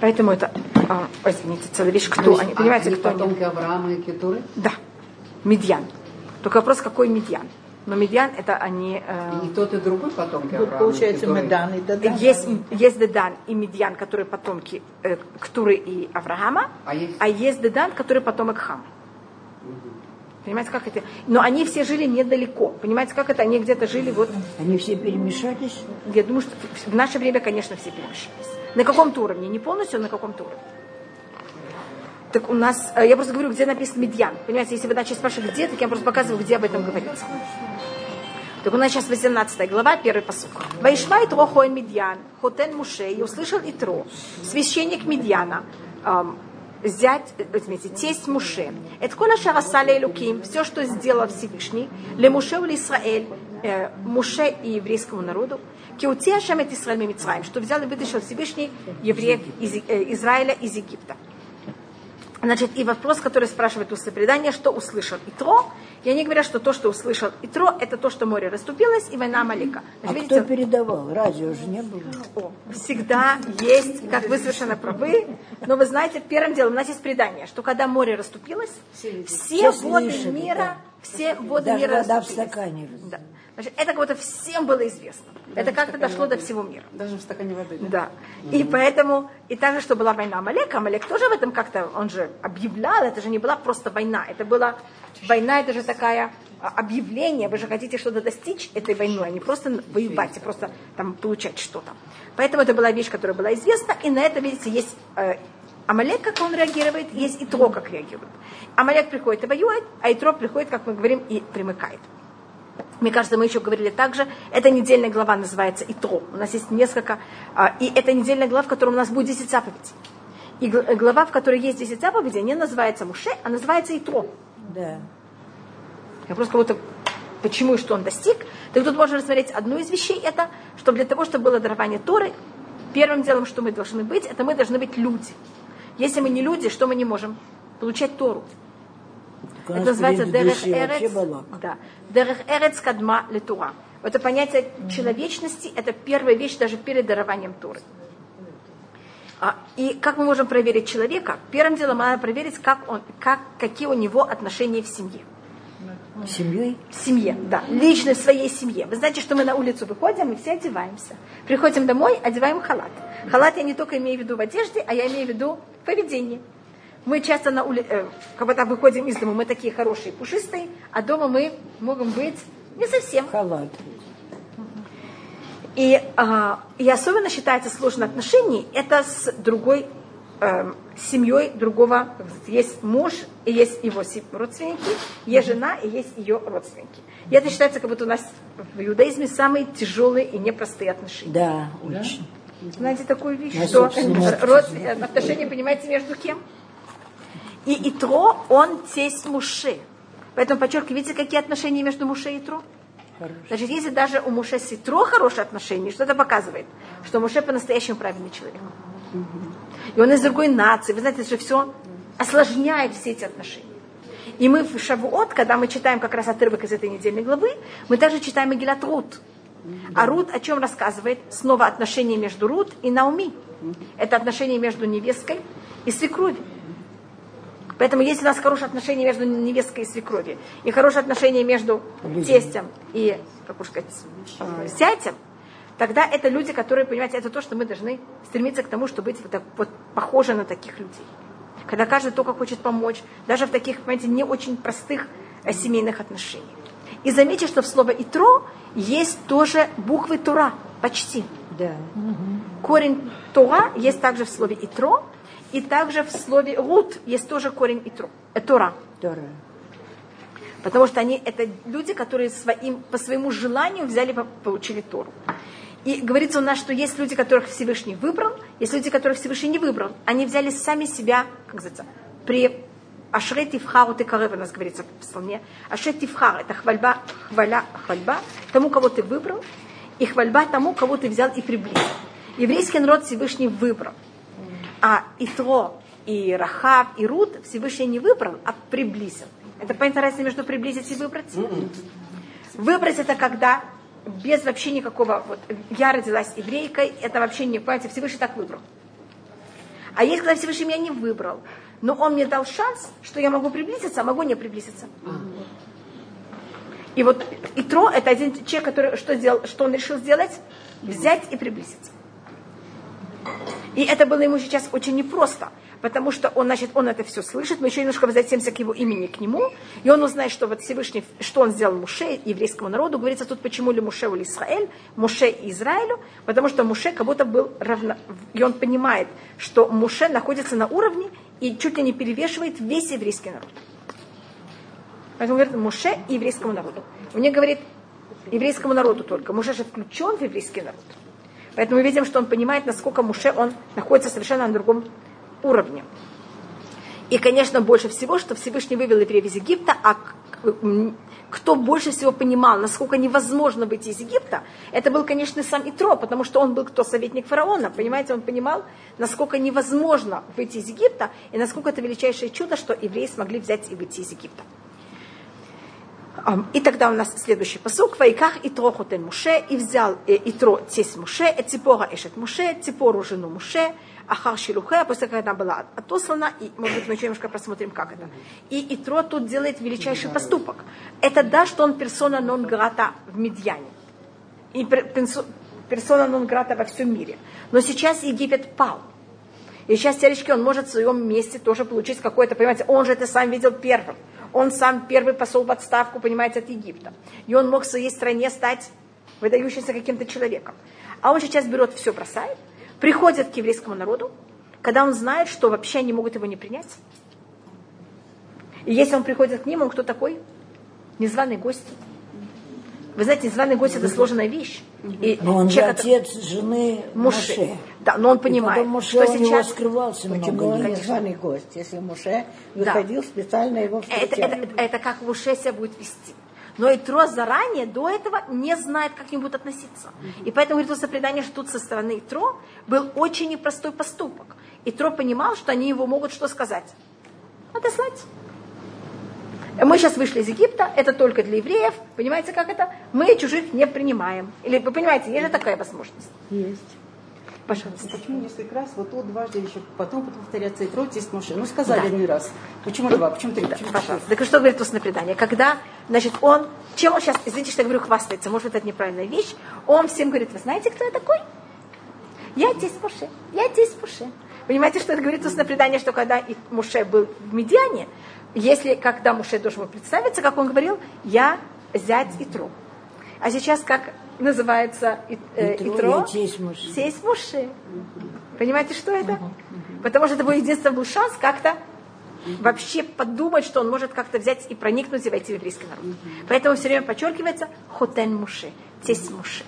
A: Поэтому это, а, ой, извините, целая вещь, кто они, понимаете,
C: а
A: кто они?
C: потомки Авраама и Кетуры?
A: Да, Медьян. Только вопрос, какой Медьян. Но Медьян это они... э,
C: И тот, и другой потомки
D: Тут
C: Авраама.
D: получается
C: Кетуры.
D: Медан и Дадан.
A: есть, есть Дедан и Медьян, которые потомки э, Ктуры и Авраама,
C: А есть-
A: а есть Дедан, который потомок Хама. Понимаете, как это? Но они все жили недалеко. Понимаете, как это? Они где-то жили вот
B: Они все перемешались.
A: Я думаю, что в наше время, конечно, все перемешались. На каком-то уровне, не полностью, но на каком-то уровне. Так у нас, э, я просто говорю, где написан Медьян. Понимаете, если вы начали спрашивать, где, так я просто показываю, где об этом говорится. Так у нас сейчас 18 глава, первый посук. Вайшва Итро Хоэн Медьян, Хотен Муше, и услышал Итро, священник Медьяна, эм, зять, э, извините, тесть Муше. Это кола шарасали Луким, все, что сделал Всевышний, ле Муше или Израиль, э, Муше и еврейскому народу, киути Ашем et Исраиль Мицраим, что взял и вытащил Всевышний евреев из э, Израиля из Египта. Значит, и вопрос, который спрашивает устное предание, что услышал? Итро, и они говорят, что то, что услышал Итро, это то, что море расступилось, и война Малика.
B: А
A: Значит,
B: кто передавал? Радио же не было.
A: о, всегда есть, как вы совершенно правы, но вы знаете, первым делом у нас есть предание, что когда море расступилось, все
B: Все
A: воды
B: слышали,
A: мира, все воды
B: Даже
A: мира
B: вода в
A: расступились.
B: стакане.
A: Да. Значит, это как будто всем было известно. это как-то дошло до всего мира.
C: Даже в стакане воды. да?
A: Да. И поэтому, и также, что была война Амалека, Амалек тоже в этом как-то, он же объявлял, это же не была просто война, это была, война это же такая а, объявление, вы же хотите что-то достичь этой войной, а не просто воевать, а просто там получать что-то. Поэтому это была вещь, которая была известна, и на это, видите, есть э, Амалек, как он реагирует, есть Итро, как реагирует. Амалек приходит и воюет, а Итро приходит, как мы говорим, и примыкает. Мне кажется, мы еще говорили также, эта недельная глава называется Итро. У нас есть несколько, а, и это недельная глава, в которой у нас будет 10 заповедей. И гл- глава, в которой есть 10 заповедей, не называется Муше, а называется Итро.
B: Да.
A: Я просто кого-то, почему и что он достиг. Так тут можно рассмотреть одну из вещей, это, что для того, чтобы было дарование Торы, первым делом, что мы должны быть, это мы должны быть люди. Если мы не люди, что мы не можем? Получать Тору. Это называется Дерех Эрец. Да. Дерех Эрец Кадма Летура. Это понятие человечности, это первая вещь даже перед дарованием Торы. А, И как мы можем проверить человека? Первым делом надо проверить, как он, как, какие у него отношения в семье.
B: Семьей?
A: В семье, да. Лично в своей семье. Вы знаете, что мы на улицу выходим, и все одеваемся. Приходим домой, одеваем халат. Халат я не только имею в виду в одежде, а я имею в виду в поведении. Мы часто на улице, когда выходим из дома, мы такие хорошие, пушистые, а дома мы можем быть не совсем.
B: Халат.
A: И, а, и особенно считается сложные отношения, это с другой эм, семьей другого. Есть муж, и есть его родственники, есть жена, и есть ее родственники. И это считается, как будто у нас в иудаизме самые тяжелые и непростые отношения.
B: Да, очень.
A: Знаете такую вещь,
B: Я,
A: что род- отношения, понимаете, между кем? И Итро, он тесть Муше. Поэтому подчеркиваю, видите, какие отношения между Муше и Итро? Значит, если даже у Муше с Итро хорошие отношения, что это показывает? Что Муше по-настоящему правильный человек. И он из другой нации. Вы знаете, это же все осложняет все эти отношения. И мы в Шавуот, когда мы читаем как раз отрывок из этой недельной главы, мы также читаем Магилат Рут. А Рут о чем рассказывает? Снова отношения между Рут и Науми. Это отношения между невесткой и свекровью. Поэтому если у нас хорошие отношения между невесткой и свекровью, и хорошие отношения между тестем и, как уж сказать, э, зятем, тогда это люди, которые, понимаете, это то, что мы должны стремиться к тому, чтобы быть вот, так вот похожи на таких людей. Когда каждый только хочет помочь, даже в таких, понимаете, не очень простых э, семейных отношениях. И заметьте, что в слово «итро» есть тоже буквы «тура», почти.
B: Да.
A: Корень «тура» есть также в слове «итро», и также в слове «рут» есть тоже корень «итро», э, «тура».
B: Тора.
A: Потому что они это люди, которые своим, по своему желанию взяли, по- получили Тору. И говорится у нас, что есть люди, которых Всевышний выбрал, есть люди, которых Всевышний не выбрал. Они взяли сами себя, как говорится, при Ашрет Тивхару Текарев, у нас говорится в псалме. Ашрет Тивхар – это хвальба, хваля, хвальба тому, кого ты выбрал, и хвальба тому, кого ты взял и приблизил. Еврейский народ Всевышний выбрал. А Итро, и Рахав, и Рут Всевышний не выбрал, а приблизил. Это понятна разница между приблизить и выбрать? Выбрать это когда без вообще никакого, вот я родилась еврейкой, это вообще не, понимаете, Всевышний так выбрал. А есть, когда Всевышний меня не выбрал, но он мне дал шанс, что я могу приблизиться, а могу не приблизиться. И вот Итро это один человек, который что сделал, что он решил сделать? Взять и приблизиться. И это было ему сейчас очень непросто, потому что он, значит, он это все слышит, мы еще немножко возвратимся к его имени, к нему, и он узнает, что вот Всевышний, что он сделал Муше, еврейскому народу, говорится тут, почему ли Муше или Израиль, Муше Израилю, потому что Муше как будто был равно, и он понимает, что Муше находится на уровне и чуть ли не перевешивает весь еврейский народ. Поэтому говорит Муше и еврейскому народу. Он не говорит еврейскому народу только. Муше же включен в еврейский народ. Поэтому мы видим, что он понимает, насколько Муше он находится совершенно на другом уровне. И, конечно, больше всего, что Всевышний вывел евреев из Египта, а кто больше всего понимал, насколько невозможно выйти из Египта, это был, конечно, сам Итро, потому что он был кто советник фараона. Понимаете, он понимал, насколько невозможно выйти из Египта, и насколько это величайшее чудо, что евреи смогли взять и выйти из Египта. И тогда у нас следующий посук. Вайках Итро хотен Муше, и взял э, Итро тесть Муше, Ципора эшет Муше, Ципору жену Муше, Ахар Шилухе, после того, когда она была отослана, и, может быть, мы еще немножко посмотрим, как это. И Итро тут делает величайший поступок. Это да, что он персона нон грата в Медьяне. И персона нон грата во всем мире. Но сейчас Египет пал. И сейчас, теоретически, он может в своем месте тоже получить какое-то, понимаете, он же это сам видел первым. Он сам первый посол в отставку, понимаете, от Египта. И он мог в своей стране стать выдающимся каким-то человеком. А он сейчас берет все, бросает, приходит к еврейскому народу, когда он знает, что вообще они могут его не принять. И если он приходит к ним, он кто такой? Незваный гость. Вы знаете, незваный гость это сложная вещь. И
B: Но он же отец жены
A: Муше.
B: Муше.
A: Да, но он
B: И
A: понимает,
B: потом Муше
A: что
B: у него
A: сейчас
B: скрывался много
G: Почему он
B: лет.
G: незваный гость, если Муше выходил специально его
A: это,
G: встречать?
A: это, это как Муше себя будет вести. Но Итро заранее, до этого, не знает, как к ним будут относиться. И поэтому говорит предание, что тут со стороны Итро был очень непростой поступок. Итро понимал, что они его могут что сказать? Отослать. Мы сейчас вышли из Египта, это только для евреев. Понимаете, как это? Мы чужих не принимаем. Или вы понимаете, есть же такая возможность.
G: Есть.
A: Пожалуйста.
C: Почему несколько раз, вот тут дважды еще, потом повторяться и трое, Моше. Ну, сказали один раз. Почему два, почему три, почему четыре?
A: Пожалуйста. Так что говорит устное предание? Когда, значит, он, чем он сейчас, извините, что я говорю, хвастается, может, это неправильная вещь, он всем говорит, вы знаете, кто я такой? Я тесть Муше, я тесть Муше. Понимаете, что это говорит устное предание, что когда и Муше был в Медиане, если, когда Муше должен был представиться, как он говорил, я зять Итро. А сейчас как называется И- э,
B: Итро. Тесть Муше.
A: Понимаете, что это? Потому что это был единственный был шанс как-то вообще подумать, что он может как-то взять и проникнуть и войти в еврейский народ. Поэтому все время подчеркивается Хотен Муше, тесть Муше.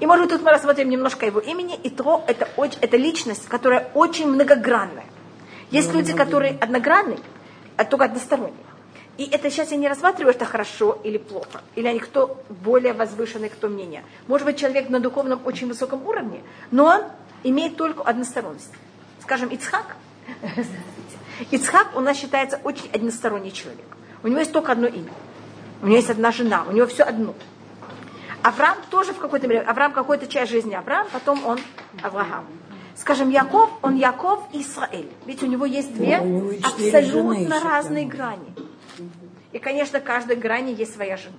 A: И, может быть, тут мы рассмотрим немножко его имени. Итро это, очень, это личность, которая очень многогранная. Есть люди, которые одногранные, а только односторонние. И это сейчас я не рассматриваю, это хорошо или плохо. Или они кто более возвышенный, кто мнение. Может быть, человек на духовном очень высоком уровне, но он имеет только односторонность. Скажем, Ицхак. *laughs* Ицхак у нас считается очень односторонний человек. У него есть только одно имя. У него есть одна жена, у него все одно. Авраам тоже в какой-то мере, Авраам какой-то часть жизни Авраам, потом он Авраам. Скажем, Яков, он Яков и Израиль. Ведь у него есть две
B: У него и четыре жены
A: абсолютно разные грани. И, конечно, каждой грани есть своя жена.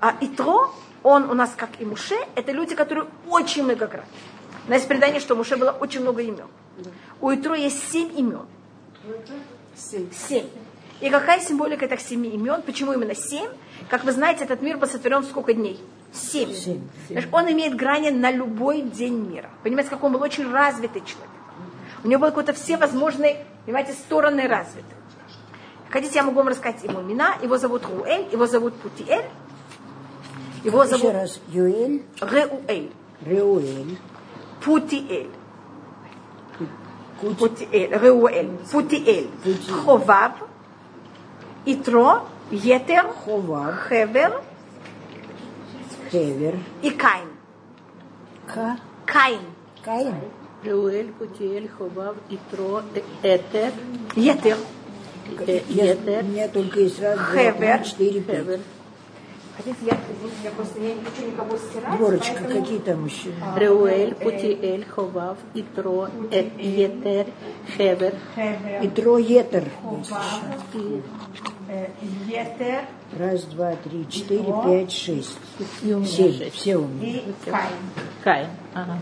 A: А Итро, он у нас, как и Муше, это люди, которые очень многогранны. У нас есть предание, что у Муше было очень много имен. У Итро есть семь имен. Семь. И какая символика этих семи имен? Почему именно семь? Как вы знаете, этот мир был сотворен сколько дней? Семь.
B: Семь.
A: Значит, он имеет грани на любой день мира. Понимаете, как он был очень развитый человек. У него были какие-то все возможные, понимаете, стороны развиты. Хотите, я могу вам рассказать его имена. Его зовут Руэль, его зовут Путиэль, его
B: Еще
A: зовут
B: раз. Юэль,
A: Реуэль,
B: Реуэль,
A: Путиэль. Путиэль, Реуэль, Путиэль,
B: Путиэль.
A: Ховав, Итро, Етер,
B: Ховав,
A: Хевер
B: Хевер,
A: и Каин.
B: Ка,
A: Каин.
B: Каин.
D: Реуэль, Путиэль, Ховав, Итро, Этер,
A: Етер.
D: Э,
B: Я,
D: Етер,
B: у меня только есть раз, два,
A: Хевер.
B: три, четыре, пять.
D: Хевер,
A: Хотите, я, извините, я просто не хочу никого стирать.
B: Дворочка,
A: поэтому-
B: какие там еще?
D: Реуэль, Путиэль, Ховав, Итро, Эт, Етер, Хевер,
B: И троетер. есть
A: Э, Етер.
B: Раз, два, три, четыре, пять, шесть. Семь. Все у меня.
A: и Каин.
D: Каин. Ага.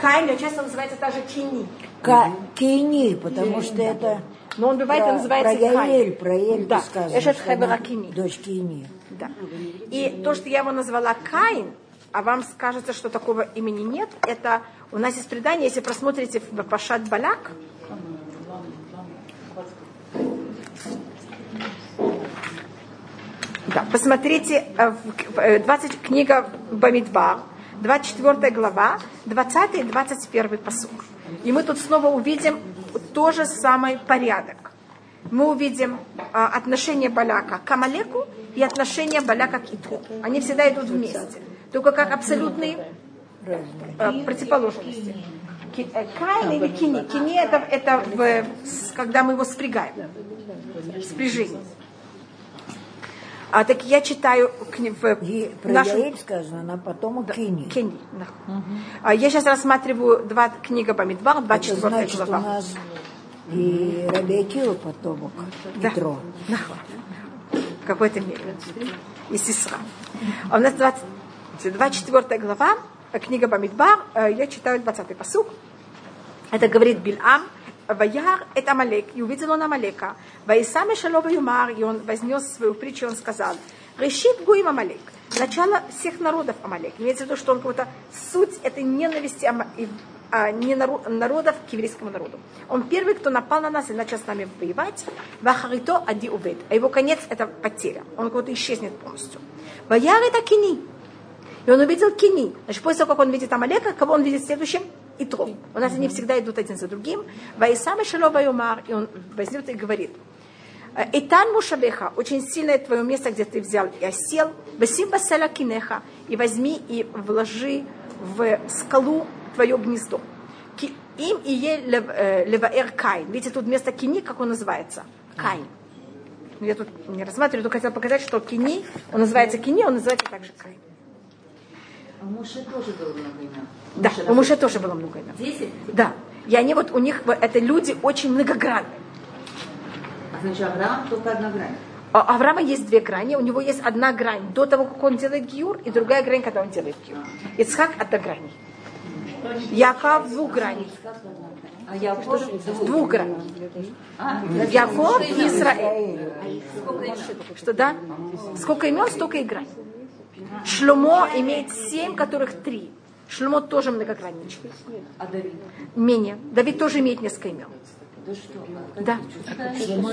A: Каин часто называется также Кини.
B: Ка, Кини, потому что это
A: Но он бывает
B: про,
A: называется
B: про. Яэль, про Эль
A: Да,
B: сказано.
A: Эшет Хевера Кини.
B: Дочь Кини.
A: Да. И то, что я его назвала Каин, а вам скажется, что такого имени нет, это у нас есть предание, если просмотрите в Пашат Балак, Да, посмотрите, э, в- э, 20, книга Бамидбар, 24 глава, 20 и 21 посук. И мы тут снова увидим тот же самый порядок. Мы увидим а, отношение Балака к Амалеку и отношение Балака к Итру. Они всегда идут вместе. Только как абсолютные э, противоположности. Э, Каин или Кини. Кини это, это в- когда мы его спрягаем. Спряжение. А, так я читаю в
B: про
A: нашу-
B: Яэль сказано, она потом Кини.
A: Кени. да. А, Я сейчас рассматриваю два книга Бамидбар,
B: Это
A: 24
B: значит, у
A: глава.
B: нас и Раби Акива потомок
A: Да.
B: Итро.
A: Да. В какой-то мере. И сестра. А у нас 20 24 глава, э, книга Бамидбар, э, я читаю 20 посук. Это говорит Бильам, Ваяр это Амалек, и увидел он Амалека. Ваисаме Шалова Юмар, и он вознес свою притчу, он сказал, Решит Гуим Амалек, начало всех народов Амалек. Имеется в виду, что он какой-то суть этой ненависти и, а, не народов к еврейскому народу. Он первый, кто напал на нас и начал с нами воевать. Вахарито Ади Убед. А его конец это потеря. Он как-то исчезнет полностью. Ваяр это Кини. И он увидел Кини. Значит, после того, как он видит Амалека, кого он видит следующим? Итро. У нас они всегда идут один за другим. Ваисам и Шалова Юмар. И он возьмет и говорит, Итан Мушабеха, очень сильное твое место, где ты взял и осел, Васим Басаля Кинеха, и возьми и вложи в скалу твое гнездо. Им и е э, леваэр Каин. Видите, тут вместо Кини, как он называется? Каин. Ну, Я тут не рассматриваю, только хотела показать, что Кини, он называется Кини, он называется также Каин.
H: У Муше тоже было много имен.
A: Да, у Муше тоже было много имен.
H: Десять?
A: Да. И они вот, у них, это люди очень многогранные.
H: А значит, Авраам только одна грань.
A: А Авраама есть две грани. У него есть одна грань до того, как он делает гиюр, и другая грань, когда он делает гиюр. Ицхак одна грань. Яков двух граней.
H: А я тоже
A: Двух граней.
H: А,
A: Яков и Израиль. Что да? Сколько имен, столько и грань. Шлюмо имеет семь, которых три. Шлюмо тоже многограничный.
H: а Давид?
A: Менее. Давид тоже имеет несколько имен.
H: Да что?
A: Да.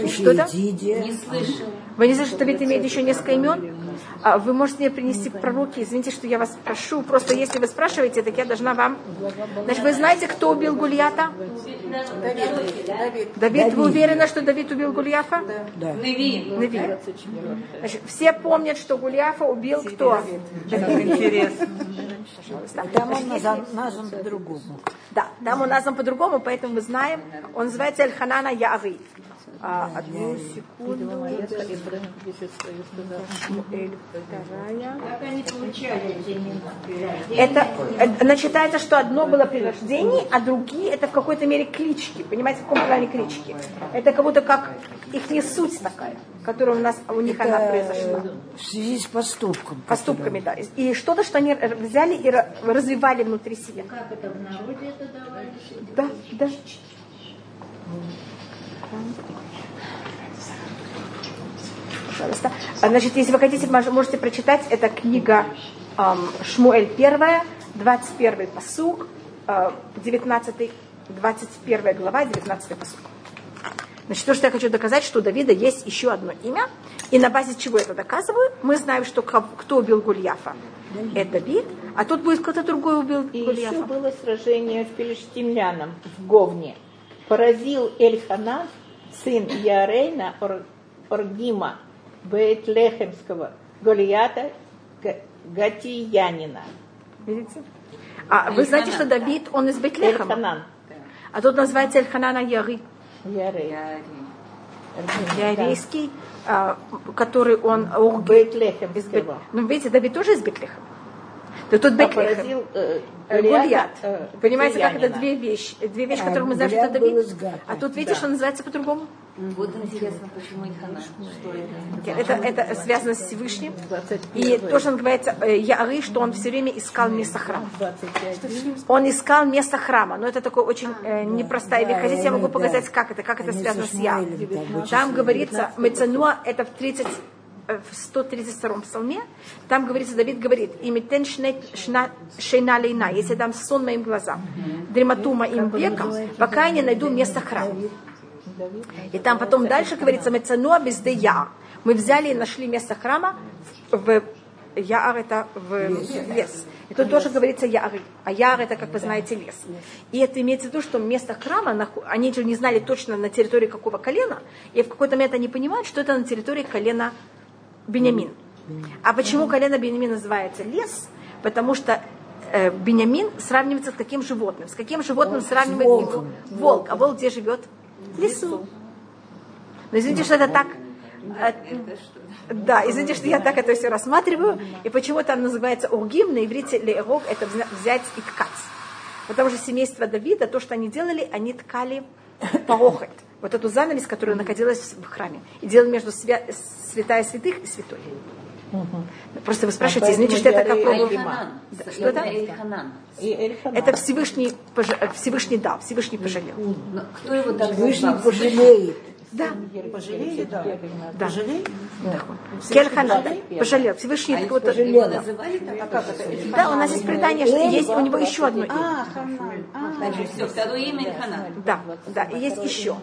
A: Что.
H: Не слышал.
A: Вы не знаете, что Давид имеет еще несколько имен? А Вы можете мне принести пророки. Извините, что я вас прошу. Просто если вы спрашиваете, так я должна вам... Значит, вы знаете, кто убил Гулиата? Давид. Вы уверены, что Давид убил Гулиафа?
B: Да.
H: Неви.
A: Неви. Значит, все помнят, что Гулиафа убил кто?
B: Там он назван по-другому.
A: Да, там он назван по-другому, поэтому мы знаем. Он называется Эльханана Яви. А, одну секунду. Это начитается, что одно было при рождении, а другие это в какой-то мере клички. Понимаете, в каком плане клички? Это как будто как их не суть такая, которая у нас у них она произошла.
B: в связи с поступком.
A: Поступками, да. И что-то, что они взяли и ра- развивали внутри себя.
E: Как это в народе это давали?
A: Да, да. Пожалуйста. Значит, если вы хотите, мож- можете прочитать, это книга ам, Шмуэль 1, 21 посук, а, 19, 21 глава, 19 посук. Значит, то, что я хочу доказать, что у Давида есть еще одно имя. И на базе чего это доказываю? Мы знаем, что кто убил Гульяфа. Это Давид. А тут будет кто-то другой убил
D: И
A: Гульяфа.
D: еще было сражение с филистимляном в Говне. Поразил Эльханан, сын Ярейна Ор- Оргима, Бейтлехемского, Голията, Га- Гатиянина.
A: Видите? А вы знаете, что Давид, он из Бетлехема.
D: Эльханан.
A: А тут называется Эльханана Яры.
D: Ярей.
A: Ярейский, а, который он.
D: Бейтлехемского.
A: Ну, видите, Давид тоже из Бетлехема. Да тут
D: А поразил э,
A: Э,
D: э,
A: Понимаете, как это две вещи? Две вещи,
B: А,
A: которые мы знаем, что это Давид. А тут видите, что называется по-другому?
H: Вот интересно, почему Ильхана? Что это?
A: Это, это связано с Всевышним. И то, что называется э, Яры, что он все время искал место храма. Он искал место храма. Но это такое очень э, непростая вещь. Хотите, я могу
B: да.
A: показать, как это, как это связано с Я.
B: Там
A: говорится, Мецануа, это в 30 э, в 132 псалме, там говорится, Давид говорит, «Имитен шейна лейна», если дам сон моим глазам, дремоту моим векам, пока я не найду место храма. И там потом дальше говорится, «Мецануа безде яр». Мы взяли и нашли место храма в Яар это в лес. И тут тоже говорится Яры. А Яр это, как вы знаете, лес. И это имеется в виду, что место храма, они же не знали точно на территории какого колена, и в какой-то момент они понимают, что это на территории колена Бенямин. А почему колено Бенямин называется лес? Потому что э, Бенямин сравнивается с каким животным? С каким животным сравнивает его?
B: волком.
A: Волк. А волк где живет? В лесу. Но извините, что это так. э, Да, извините, что я так это все рассматриваю. И почему там называется ургим, на иврите леерог, это взя- взять и ткать. Потому что семейство Давида, то, что они делали, они ткали порохот. Вот эту занавес, которая находилась в храме. И делали между свя- святая святых и святой. Просто вы спрашиваете, извините, что я так
D: поэтому
A: попробую.
D: Яры-
H: Эльханан.
A: Да, что это? Это Всевышний, пож- Всевышний дал, Всевышний пожалел.
H: Но кто его так
B: Всевышний пожалеет.
A: Да,
C: Пожалели, да.
A: да.
C: Пожалели?
A: Кельхан пожалел. Всевышний
H: А называли так?
C: А как это?
A: Да, у нас есть предание, что есть у него еще одно имя.
C: А, Ханан.
H: Значит, все, второе имя Эльханан.
A: Да, да, и есть еще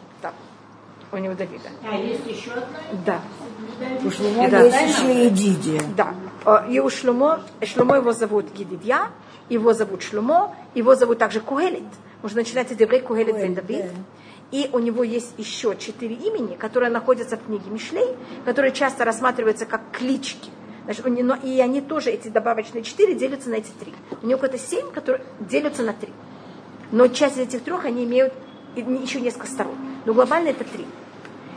A: у него Давида.
E: А есть еще одна?
A: Да,
B: У Шлума
A: Да.
B: есть еще и Дидия.
A: да. Э, И у Шлумо, Шлумо его зовут Гидидья, его зовут Шлумо, его зовут также Куэлит. Можно начинать еврей Куэлит бен Давид. И у него есть еще четыре имени, которые находятся в книге Мишлей, которые часто рассматриваются как клички. Значит, у него- и они тоже, эти добавочные четыре, делятся на эти три. У него какое-то семь, которые делятся на три. Но часть из этих трех, они имеют и- еще несколько сторон. Но глобально это три.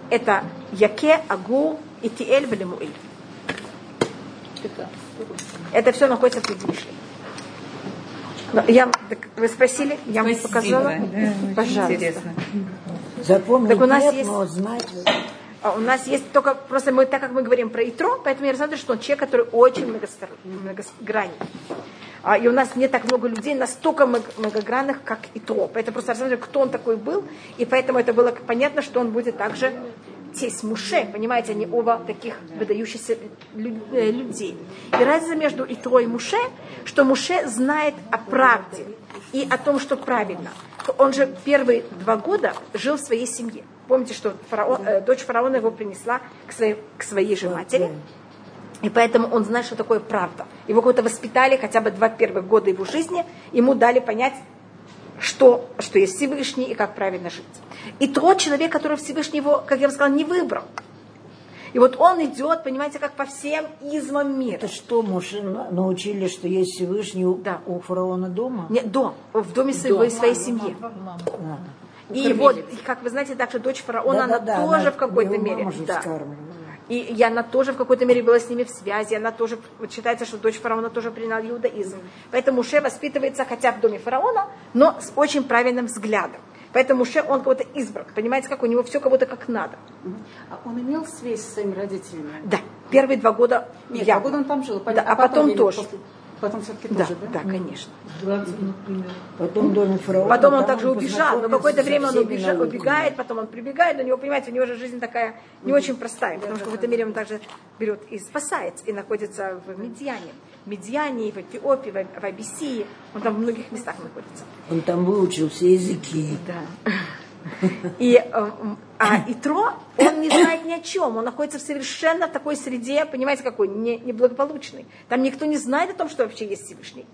A: Это Яке, Агур, Итиэль, Валимуэль. Это все находится в книге Мишлей. Я, так вы спросили, я вам показала. Пожалуйста.
B: Запомнить
A: Так у нас
B: нет,
A: есть-
B: но знать.
A: А у нас есть только, просто мы, так как мы говорим про Итро, поэтому я рассматриваю, что он человек, который очень многостор- многогранный. А, и у нас не так много людей настолько многогранных, как Итро. Поэтому просто рассматриваю, кто он такой был, и поэтому это было понятно, что он будет также тесть Муше, понимаете, они оба таких выдающихся э, людей. И разница между Итро и Муше, что Муше знает о правде и о том, что правильно. Он же первые два года жил в своей семье. Помните, что фараон- э, дочь фараона его принесла к своей, к своей же матери. И поэтому он знает, что такое правда. Его кого-то воспитали хотя бы два первых года его жизни, ему дали понять, что, что есть Всевышний и как правильно жить. И тот человек, который Всевышний его, как я вам сказала, не выбрал. И вот он идет, понимаете, как по всем измам мира.
B: Это что, на- научили, что есть Всевышний у-
A: Да.
B: у фараона дома?
A: Не, дом, в доме своего и своей семьи. И вот, и, как вы знаете, также дочь фараона, она
B: Да-да-да,
A: тоже
B: она
A: в какой-то мере. да. И, и она тоже в какой-то мере была с ними в связи, она тоже, вот считается, что дочь фараона тоже приняла иудаизм. Поэтому Муше воспитывается хотя в доме фараона, но с очень правильным взглядом. Поэтому Муше, он кого-то избран. Понимаете, как у него все будто как надо.
C: А он имел связь с своими родителями?
A: Да, первые два года
C: Нет,
A: я.
C: два года он там жил,
A: Да, а потом
C: или
A: тоже.
C: после- Потом все-таки
A: Да,
C: тоже, да?
A: да, конечно.
B: Потом в доме фараона.
A: Потом он также убежал, но какое-то время он
B: всеми
A: убежа-
B: науками.
A: убегает, потом он прибегает, но у него, понимаете, у него же жизнь такая не очень простая, потому что в какой-то мере он также берет и спасается, и находится в Медьяне. В Медьяне, в Эфиопии, в, в Абиссии, он там в многих местах находится.
B: Он там выучил все языки.
A: Да. И, э, а Итро, он не знает ни о чем, он находится в совершенно такой среде, понимаете, какой, не, неблагополучной. Там никто не знает о том, что вообще есть Всевышний.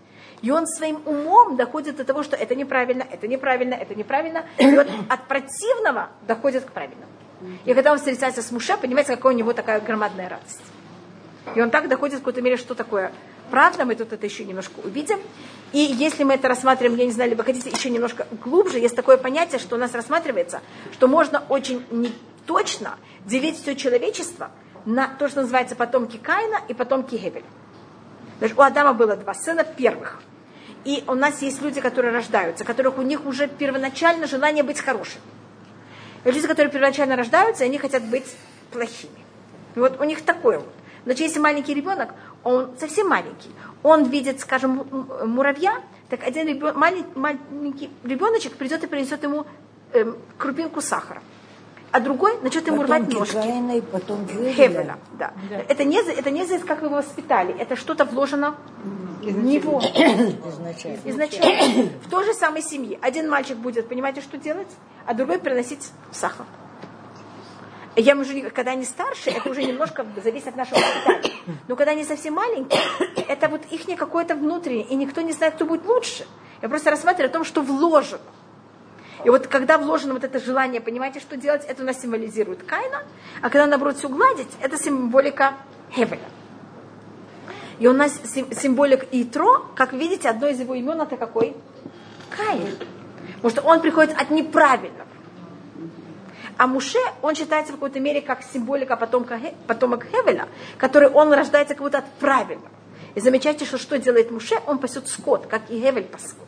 A: И он своим умом доходит до того, что это неправильно, это неправильно, это неправильно. И вот от противного доходит к правильному. И когда он встречается с Муше, понимаете, какая у него такая громадная радость. И он так доходит в какой-то мере, что такое правда, мы тут это еще немножко увидим. И если мы это рассматриваем, я не знаю, либо хотите еще немножко глубже, есть такое понятие, что у нас рассматривается, что можно очень не точно делить все человечество на то, что называется потомки Каина и потомки Гевеля. Значит, у Адама было два сына первых. И у нас есть люди, которые рождаются, которых у них уже первоначально желание быть хорошим. Люди, которые первоначально рождаются, они хотят быть плохими. И вот у них такое вот. Значит, если маленький ребенок, он совсем маленький, он видит, скажем, муравья, так один ребен- малень- маленький ребеночек придет и принесет ему эм, крупинку сахара. А другой начнет ему рвать
B: Потомки
A: ножки.
B: И потомки
A: Хевеля, да. Это не, за- это не за как вы его воспитали, это что-то вложено в него
B: изначально.
A: изначально. В той же самой семье. Один мальчик будет, понимаете, что делать, а другой приносить сахар. Я уже, когда они старше, это уже немножко зависит от нашего воспитания. Но когда они совсем маленькие, это вот их не какое-то внутреннее, и никто не знает, кто будет лучше. Я просто рассматриваю о том, что вложено. И вот когда вложено вот это желание, понимаете, что делать, это у нас символизирует Кайна, а когда наоборот все гладить, это символика Хевеля. И у нас сим- символик Итро, как видите, одно из его имен это какой? Каин. Потому что он приходит от неправильного. А Муше, он считается в какой-то мере как символика потомка, потомок Хевеля, который он рождается как будто от правильного. И замечайте, что что делает Муше? Он пасет скот, как и Хевель пас скот.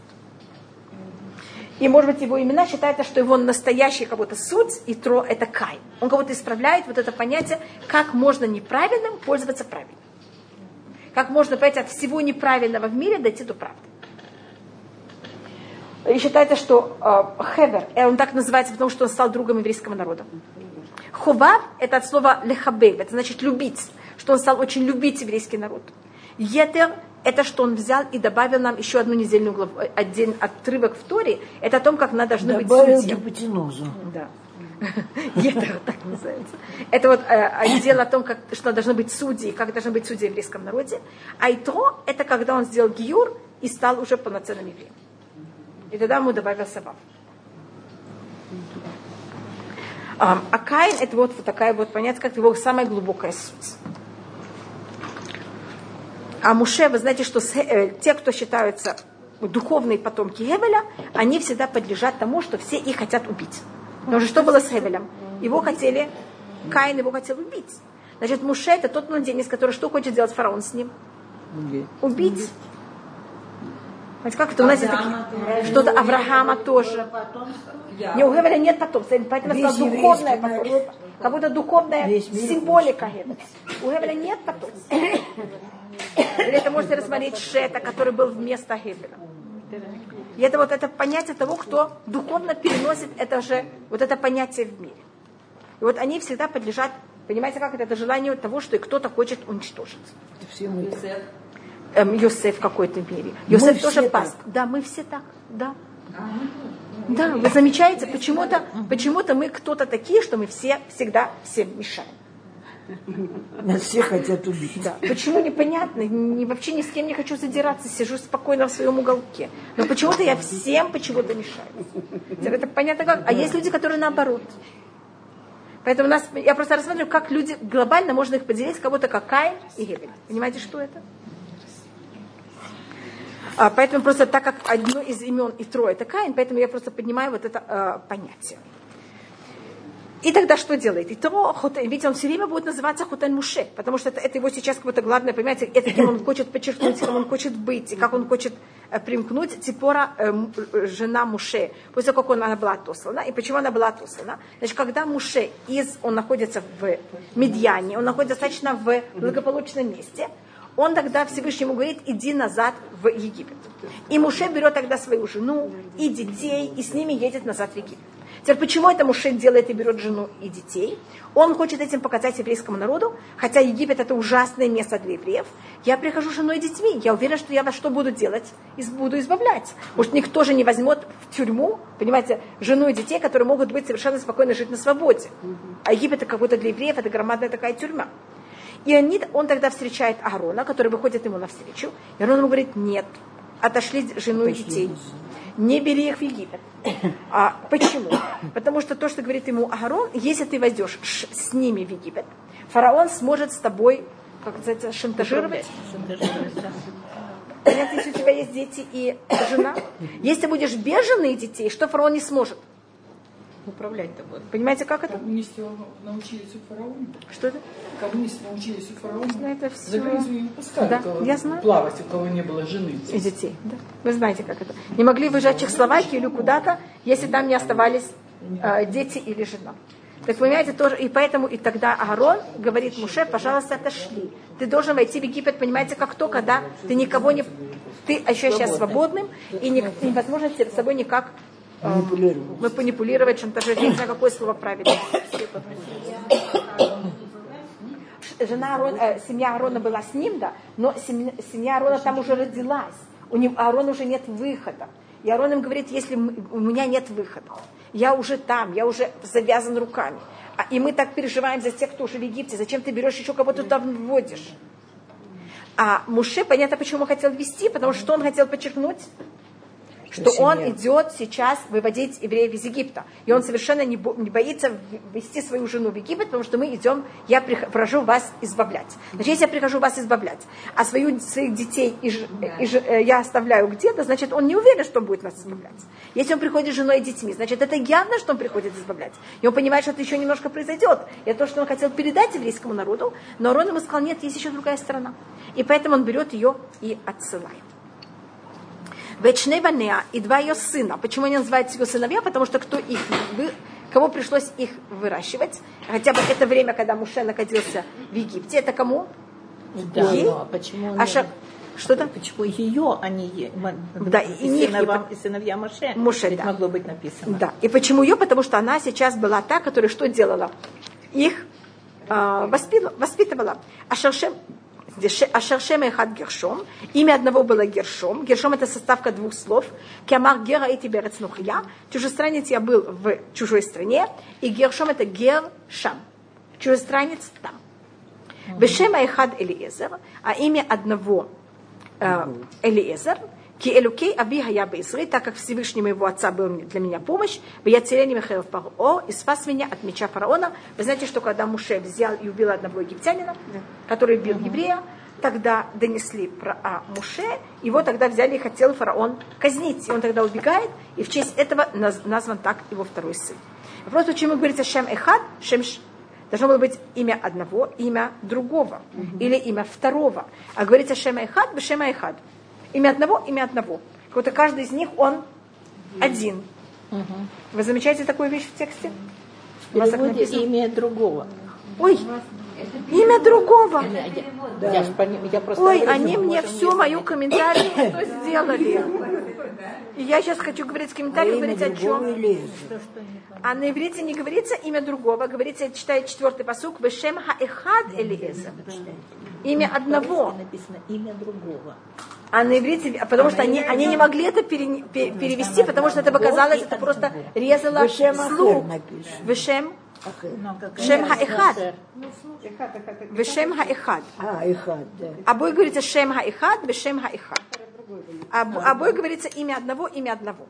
A: И, может быть, его имена считается, что его настоящий как будто суть и тро – это Кай. Он как будто исправляет вот это понятие, как можно неправильным пользоваться правильным. Как можно, понимаете, от всего неправильного в мире дойти до правды. И считается, что э, Хевер, он так называется, потому что он стал другом еврейского народа. Ховав – это от слова лехабев, это значит любить, что он стал очень любить еврейский народ. Етер – это что он взял и добавил нам еще одну недельную главу, э, один отрывок в Торе, это о том, как надо должны быть
B: Добавил
A: судьи.
B: гипотенузу.
A: Да. *laughs* Етер так называется. Это вот э, дело о том, как, что должны быть судьи, как должны быть судьи в еврейском народе. А Итро – это когда он сделал гиюр и стал уже полноценным евреем. И тогда ему добавился Вав. А, а Каин это вот, вот такая вот, понятие, как его самая глубокая суть. А Муше, вы знаете, что э, те, кто считаются духовные потомки Хевеля, они всегда подлежат тому, что все их хотят убить. Потому что что было с Хевелем? Его хотели, Каин его хотел убить. Значит, Муше это тот младенец, который что хочет делать фараон с ним? Убить. Понимаете, как это у нас есть такие- что-то Авраама тоже. Не, у Хевеля нет потомства, поэтому это духовное потомство. Как будто духовная
B: Весь
A: символика. У Хевеля нет потомства. Или это можете рассмотреть Шета, который был вместо Хевеля. И это вот это понятие того, кто духовно переносит это же, вот это понятие в мире. И вот они всегда подлежат, понимаете, как это, это желание того, что и кто-то хочет уничтожить.
B: Это все мы.
A: Эм, Йосеф в какой-то мере.
B: Мы
A: Йосеф
B: все
A: тоже
B: так.
A: пас. Да, мы все так, да. Да, вы замечаете, почему-то почему мы кто-то такие, что мы все всегда всем мешаем.
B: Нас все хотят убить.
A: Да. Почему непонятно? Ни, вообще ни с кем не хочу задираться, сижу спокойно в своем уголке. Но почему-то я всем почему-то мешаю. Это понятно как? А есть люди, которые наоборот. Поэтому у нас, я просто рассматриваю, как люди глобально можно их поделить, как будто как Каин и Гебель. Понимаете, что это? А, поэтому просто так как одно из имен и трое это Каин, поэтому я просто поднимаю вот это э, понятие. И тогда что делает? И то, ведь он все время будет называться Хутен Муше, потому что это, это его сейчас какое-то главное, понимаете, это кем он хочет подчеркнуть, кем он хочет быть, и как он хочет э, примкнуть Ципора, э, э, жена Муше, после того, как она была отослана. И почему она была отослана? Значит, когда Муше, из, он находится в Медьяне, он находится достаточно в благополучном месте, он тогда Всевышнему говорит, иди назад в Египет. И Муше берет тогда свою жену и детей, и с ними едет назад в Египет. Теперь, почему это Муше делает и берет жену и детей? Он хочет этим показать еврейскому народу, хотя Египет это ужасное место для евреев. Я прихожу с женой и детьми, я уверена, что я вас что буду делать? Буду избавлять. Может, никто же не возьмет в тюрьму, понимаете, жену и детей, которые могут быть совершенно спокойно жить на свободе. А Египет это какой-то для евреев, это громадная такая тюрьма. И они, он тогда встречает Аарона, который выходит ему навстречу. И Аарон ему говорит, нет, отошли жену и детей не бери их в Египет. А почему? Потому что то, что говорит ему Агарон, если ты войдешь с ними в Египет, фараон сможет с тобой, как называется, шантажировать. Понятно, если у тебя есть дети и жена. Если будешь без жены и детей, что фараон не сможет?
D: Управлять-то будет.
A: Понимаете, как это?
I: Коммунисты научились у фараона.
A: Что это?
I: Коммунисты научились у фараона.
A: Ну, это все...
I: За границу не выпускали,
A: да,
I: кого,
A: я знаю.
I: плавать, у кого не было жены.
A: И детей. Да. Вы знаете, как это. Не могли выезжать в Чехословакию или куда-то, если там не оставались э, дети или жена. Так понимаете, тоже, и поэтому и тогда Аарон говорит Муше, пожалуйста, отошли. Ты должен войти в Египет, понимаете, как то, когда ты никого не... Ты ощущаешь себя свободным, и не, невозможно с собой никак
B: Манипулировать.
A: Манипулировать, шантажировать, я не знаю, какое слово правильно. Жена Аарона, э, семья Аарона была с ним, да, но семья, семья Аарона там уже родилась. У него, Аарона уже нет выхода. И Аарон им говорит, если у меня нет выхода, я уже там, я уже завязан руками. А, и мы так переживаем за тех, кто уже в Египте. Зачем ты берешь еще кого-то там вводишь? А Муше, понятно, почему хотел вести, потому что он хотел подчеркнуть, что он идет сейчас выводить евреев из Египта. И он совершенно не, бо, не боится вести свою жену в Египет, потому что мы идем, я прихожу вас избавлять. Значит, если я прихожу вас избавлять, а свою, своих детей и, и, и, э, я оставляю где-то, значит, он не уверен, что он будет нас избавлять. Если он приходит с женой и детьми, значит, это явно, что он приходит избавлять. И он понимает, что это еще немножко произойдет. И это то, что он хотел передать еврейскому народу, но Арон ему сказал, нет, есть еще другая сторона. И поэтому он берет ее и отсылает. Вечне Банеа и два ее сына. Почему они называют его сыновья? Потому что кто их, кому пришлось их выращивать, хотя бы это время, когда Муше находился в Египте, это кому?
D: Да, Ей? но почему
A: а ша... Что-то?
D: Почему ее, а не
A: да, и, и
D: сыновья, и сыновья Моше?
A: Моше, да.
D: могло быть написано.
A: Да. И почему ее? Потому что она сейчас была та, которая что делала? Их э, воспитывала. А Шершем, Ашершем и Хад Гершом. Имя одного было Гершом. Гершом это составка двух слов. Киамар Гера и Тиберец Нухия. Чужестранец я был в чужой стране. И Гершом это Гер Шам. Чужестранец там. Бешем Айхад Элиезер. А имя одного э, Элиезер. Ки Элукей Аби Хая Бейсрей, так как Всевышний моего отца был для меня помощь, я царение Михаил Паро и спас меня от меча фараона. Вы знаете, что когда Муше взял и убил одного египтянина, который бил еврея, тогда донесли про а, Муше, его тогда взяли и хотел фараон казнить. И он тогда убегает, и в честь этого назван так его второй сын. Вопрос, почему говорится Шем Эхад, Шем Должно было быть имя одного, имя другого, mm-hmm. или имя второго. А говорится Шем Эхад, Шем Эхад. Имя одного, имя одного. Как будто каждый из них, он один.
D: Угу.
A: Вы замечаете такую вещь в тексте?
D: В переводе имя другого.
A: Ой, имя другого.
D: Да. Я, я
A: Ой, они мне всю мою комментарию что сделали. И я сейчас хочу говорить комментарий, а говорить о чем. А на иврите не говорится имя другого, говорится, читает четвертый посук, Вешем хаэхад Элиеза. Имя одного.
D: Написано имя другого.
A: А на иврите, потому что они, они не могли это пере, перевести, потому что это показалось, это просто резало слух. Вешем Шем хаэхад. Вешем.
B: А, да.
A: Обои говорится шем хаэхад, вешем хаэхад. Обои говорится имя одного, имя одного.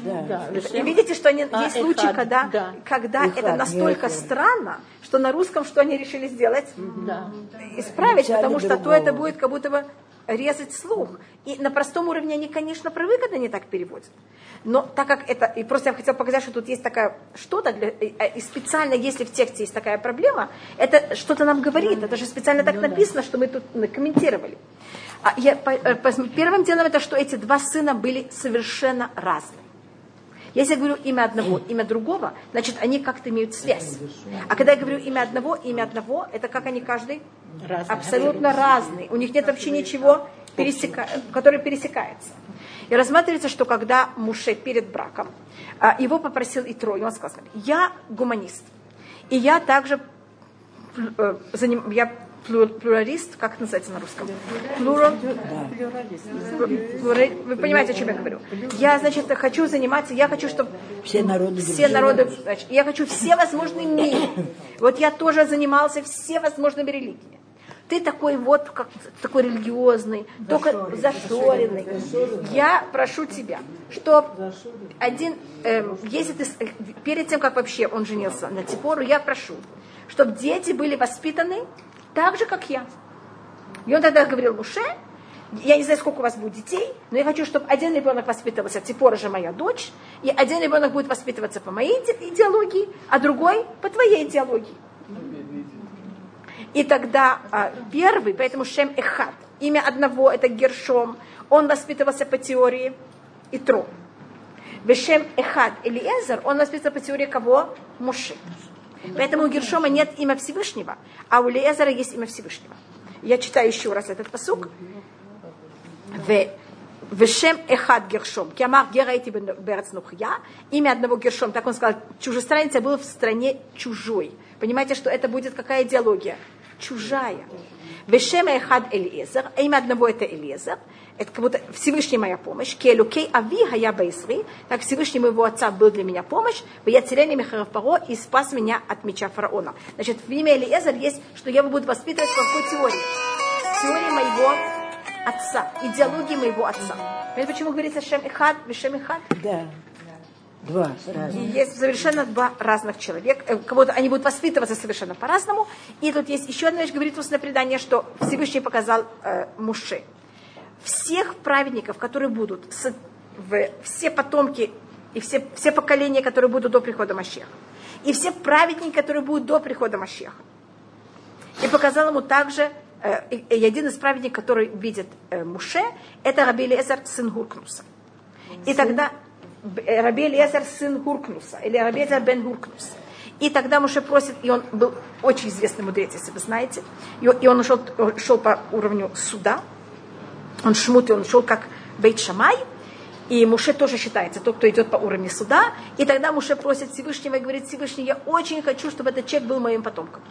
B: Да.
A: И видите, что они,
D: А,
A: есть случаи,
D: эхад,
A: когда,
D: да.
A: когда
B: Эхад,
A: это настолько
B: эхад.
A: странно, что на русском что они решили сделать?
D: Да.
A: Исправить,
B: Взяли
A: потому что то
B: другого.
A: это будет как будто бы резать слух. И на простом уровне они, конечно, привыкли, они так переводят. Но так как это, и просто я хотела показать, что тут есть такая что-то, для, и специально, если в тексте есть такая проблема, это что-то нам говорит. Это же специально так написано, что мы тут комментировали. А я, по, по, первым делом это, что эти два сына были совершенно разные. Если я говорю имя одного, имя другого, значит, они как-то имеют связь. А когда я говорю имя одного, имя одного, это как они каждый разные. абсолютно разные. У них нет вообще ничего, пересека... который пересекается. И рассматривается, что когда Муше перед браком, а, его попросил и он сказал, я гуманист, и я также э, я плюрарист, как это называется на русском? Плурал. Вы понимаете, о чем я говорю? Я, значит, хочу заниматься, я хочу, чтобы
B: все народы,
A: все народы значит, я хочу все возможные миры. Вот я тоже занимался все возможными религиями. Ты такой вот, как, такой религиозный, только зашоренный. Я прошу тебя, что один, э, если ты, перед тем, как вообще он женился на Типору, я прошу, чтобы дети были воспитаны так же, как я. И он тогда говорил Муше, я не знаю, сколько у вас будет детей, но я хочу, чтобы один ребенок воспитывался, Ципора же моя дочь, и один ребенок будет воспитываться по моей идеологии, а другой по твоей идеологии. И тогда а, первый, поэтому Шем Эхат, имя одного это Гершом, он воспитывался по теории Итро. Вешем Эхад Элиезер, он воспитывался по теории кого? Муши. Поэтому у Гершома нет имя Всевышнего, а у Лезера есть имя Всевышнего. Я читаю еще раз этот посук. Вешем Эхад Гершом. Киамар Герайти Берец Нухья. Имя одного Гершом. Так он сказал, чужестранец был в стране чужой. Понимаете, что это будет какая идеология? Чужая. Вешем Эхад Элиезер. Имя одного это Элиезер это как будто Всевышний моя помощь. Келукей ави хая байсри, так Всевышний моего отца был для меня помощь, в я Михаров Паро и спас меня от меча фараона. Значит, в имя Элиезер есть, что я буду воспитывать в какой теории? Теории моего отца, идеологии моего отца. Понимаете, почему говорится Шем Ихад, Вишем Ихад?
B: Да. Два разных. И
A: есть совершенно два разных человека. Э, кого-то они будут воспитываться совершенно по-разному. И тут есть еще одна вещь, говорит устное предание, что Всевышний показал э, Муше всех праведников, которые будут, все потомки и все, все поколения, которые будут до прихода Машеха. И все праведники, которые будут до прихода Машеха. И показал ему также, э, и, один из праведников, который видит э, Муше, это Раби Лезер, сын Гуркнуса. И тогда э, Раби Лезер, сын Гуркнуса, или Раби Лезер бен Гуркнус. И тогда Муше просит, и он был очень известный мудрец, если вы знаете, и он шел, шел по уровню суда, он шмут, он шел как Бейт Шамай, и Муше тоже считается тот, кто идет по уровню суда. И тогда Муше просит Всевышнего и говорит, Всевышний, я очень хочу, чтобы этот человек был моим потомком.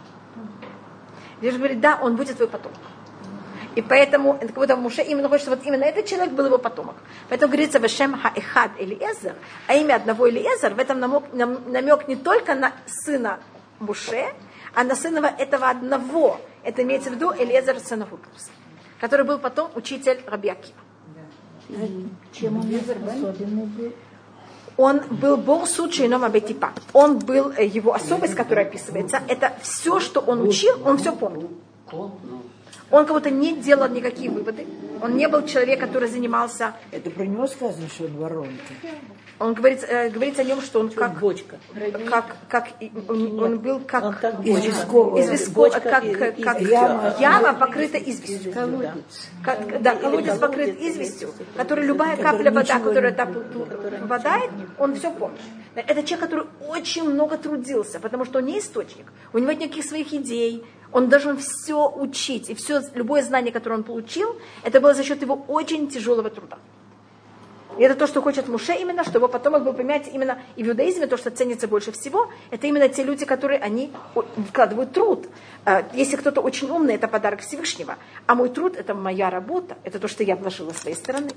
A: Вишь говорит, да, он будет твой потомок. И поэтому, как будто Муше именно хочет, чтобы вот именно этот человек был его потомок. Поэтому говорится Вашем Хаэхад Элиезер, а имя одного Элиезер, в этом намек, намек не только на сына Муше, а на сына этого одного. Это имеется в виду Элиезер сына Хуркуса который был потом учитель Рабьяки.
E: Чем он особенный был?
A: Он был Бог случай но Абетипа. Он был, э, его особость, которая описывается, это все, что он учил, он все помнил. Он как будто не делал никакие выводы. Он не был человек, который занимался...
B: Это про него сказано, что он воронка.
A: Он говорит, э, говорится о нем, что он как
G: бочка.
A: Как, как, он, он был как,
G: Он как
B: Из
G: бочка.
B: висков-
A: из висков,
G: Бочка
A: как,
G: из-
A: как,
G: из
B: яма.
A: яма, покрыта известью.
E: Колодец.
A: Как, да, колодец покрыт известью, который любая капля вода, которая там попадает, он все помнит. Это человек, который очень много трудился, потому что он не источник, у него нет никаких своих идей, он должен все учить, и все, любое знание, которое он получил, это было за счет его очень тяжелого труда. И это то, что хочет Муше именно, чтобы его потомок был, понимаете, именно и в иудаизме то, что ценится больше всего, это именно те люди, которые они вкладывают труд. Э, Если кто-то очень умный, это подарок Всевышнего. А мой труд – это моя работа, это то, что я вложила с своей стороны.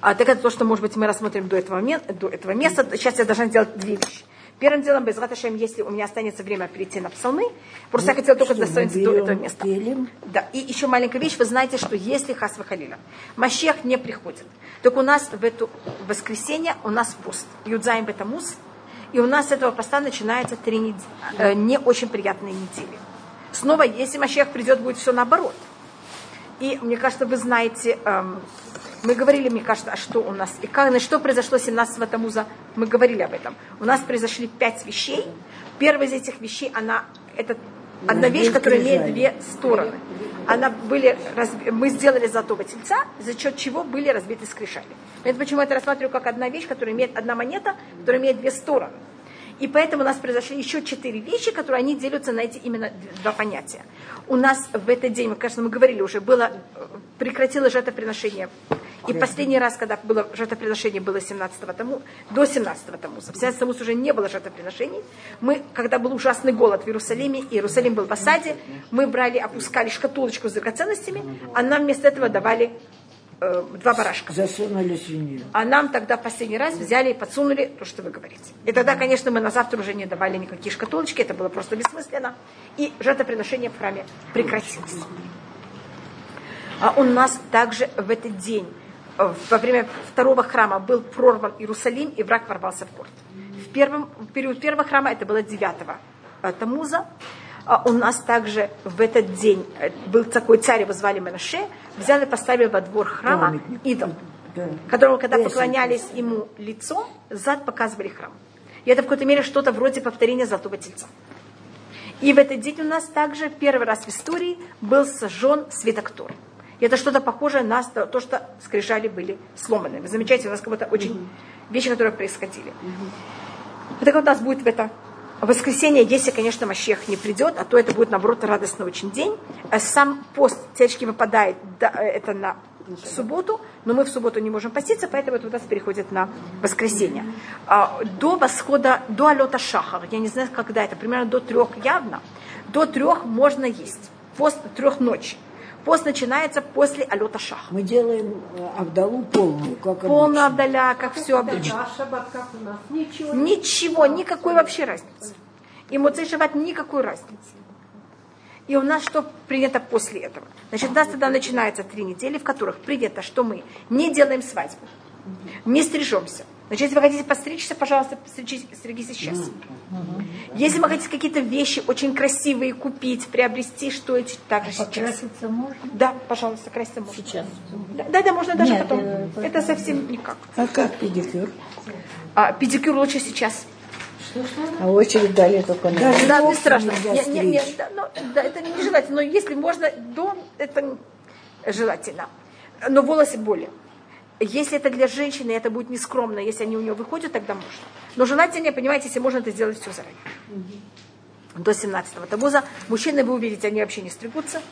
A: А, так это то, что, может быть, мы рассмотрим до этого, до этого места. Сейчас я должна сделать две вещи. Первым делом, без Раташем, если у меня останется время перейти на псалмы, просто я хотела только достоинство до этого места.
B: Телем,
A: Да, и еще маленькая вещь, вы знаете, что если Хасва Халила, Машех не приходит, так у нас в это воскресенье у нас пост, Юдзаем Бетамус, и у нас с этого поста начинается три нед- э, не очень приятные недели. Снова, если Машех придет, будет все наоборот. И мне кажется, вы знаете, эм, мы говорили, мне кажется, а что у нас, и как, и что произошло 17 Тамуза, мы говорили об этом. У нас произошли пять вещей. Первая из этих вещей, она, это одна вещь, которая имеет две стороны. Она были, разби- мы сделали золотого тельца, за счет чего были разбиты скрижали. Это почему я это рассматриваю как одна вещь, которая имеет одна монета, которая имеет две стороны. И поэтому у нас произошли еще четыре вещи, которые они делятся на эти именно два понятия. У нас в этот день, мы, кажется, мы говорили уже, было, э, прекратилось жертвоприношение. И последний раз, когда было жертвоприношение, было 17 тому, до 17 тому. В 17 тому уже не было жертвоприношений. Мы, когда был ужасный голод в Иерусалиме, и Иерусалим был в осаде, мы брали, опускали шкатулочку с драгоценностями, а нам вместо этого давали э, два барашка.
B: Засунули свинью.
A: А нам тогда последний раз взяли и подсунули то, что вы говорите. И тогда, конечно, мы на завтра уже не давали никакие шкатулочки, это было просто бессмысленно. И жертвоприношение в храме прекратилось. А у нас также в этот день, во время второго храма, был прорван Иерусалим, и враг ворвался в город. В, первом, в период первого храма, это было 9 э, Тамуза, а у нас также в этот день э, был такой царь, его звали Менаше, взял и поставил во двор храма идол, которому, когда поклонялись ему лицом, зад показывали храм. И это в какой-то мере что-то вроде повторения золотого тельца. И в этот день у нас также первый раз в истории был сожжен свиток Торы. И это что-то похожее на то, то, что скрижали были сломаны. Вы замечаете, у нас как будто очень вещи, которые происходили. Вот так у нас будет в это воскресенье, если, конечно, Мащех не придет, а то это будет, наоборот, радостный очень день. А Сам пост теоретически выпадает да, это на субботу, но мы в субботу не можем поститься, поэтому это у нас переходит на воскресенье. А, До восхода, до алета шахар, я не знаю, когда это, примерно до трех явно, до трех можно есть. Пост трех ночи. Пост начинается после алета шахар.
B: Мы делаем э, Авдалу полную, как обычно.
A: Авдаля, как все обычно.
E: А шаббат как у нас? Ничего.
A: Ничего, никакой вообще разницы. И Муцей Шаббат никакой разницы. И у нас что принято после этого? Значит, у нас тогда начинается три недели, в которых принято, что мы не делаем свадьбу, не стрижемся. Значит, если вы хотите постричься, пожалуйста, стригитесь сейчас. Если вы хотите какие-то вещи очень красивые купить, приобрести, что эти также сейчас.
E: Краситься можно?
A: Да, пожалуйста, краситься можно.
D: Сейчас.
A: Да, Да, да, можно даже
D: Нет,
A: потом.
D: э,
A: Это совсем никак.
G: А как педикюр?
A: А, педикюр лучше сейчас.
G: А очередь дали только на...
B: Даже
A: Да, не страшно.
B: нельзя
A: Не- не- не,
B: стричь.
A: да, но- да, это нежелательно. Но если можно до, это желательно. Но волосы более. Если это для женщины, это будет нескромно. Если они у нее выходят, тогда можно. Но желательнее, понимаете, если можно это сделать все заранее. До 17-го табуза. Мужчины, вы увидите, они вообще не стригутся.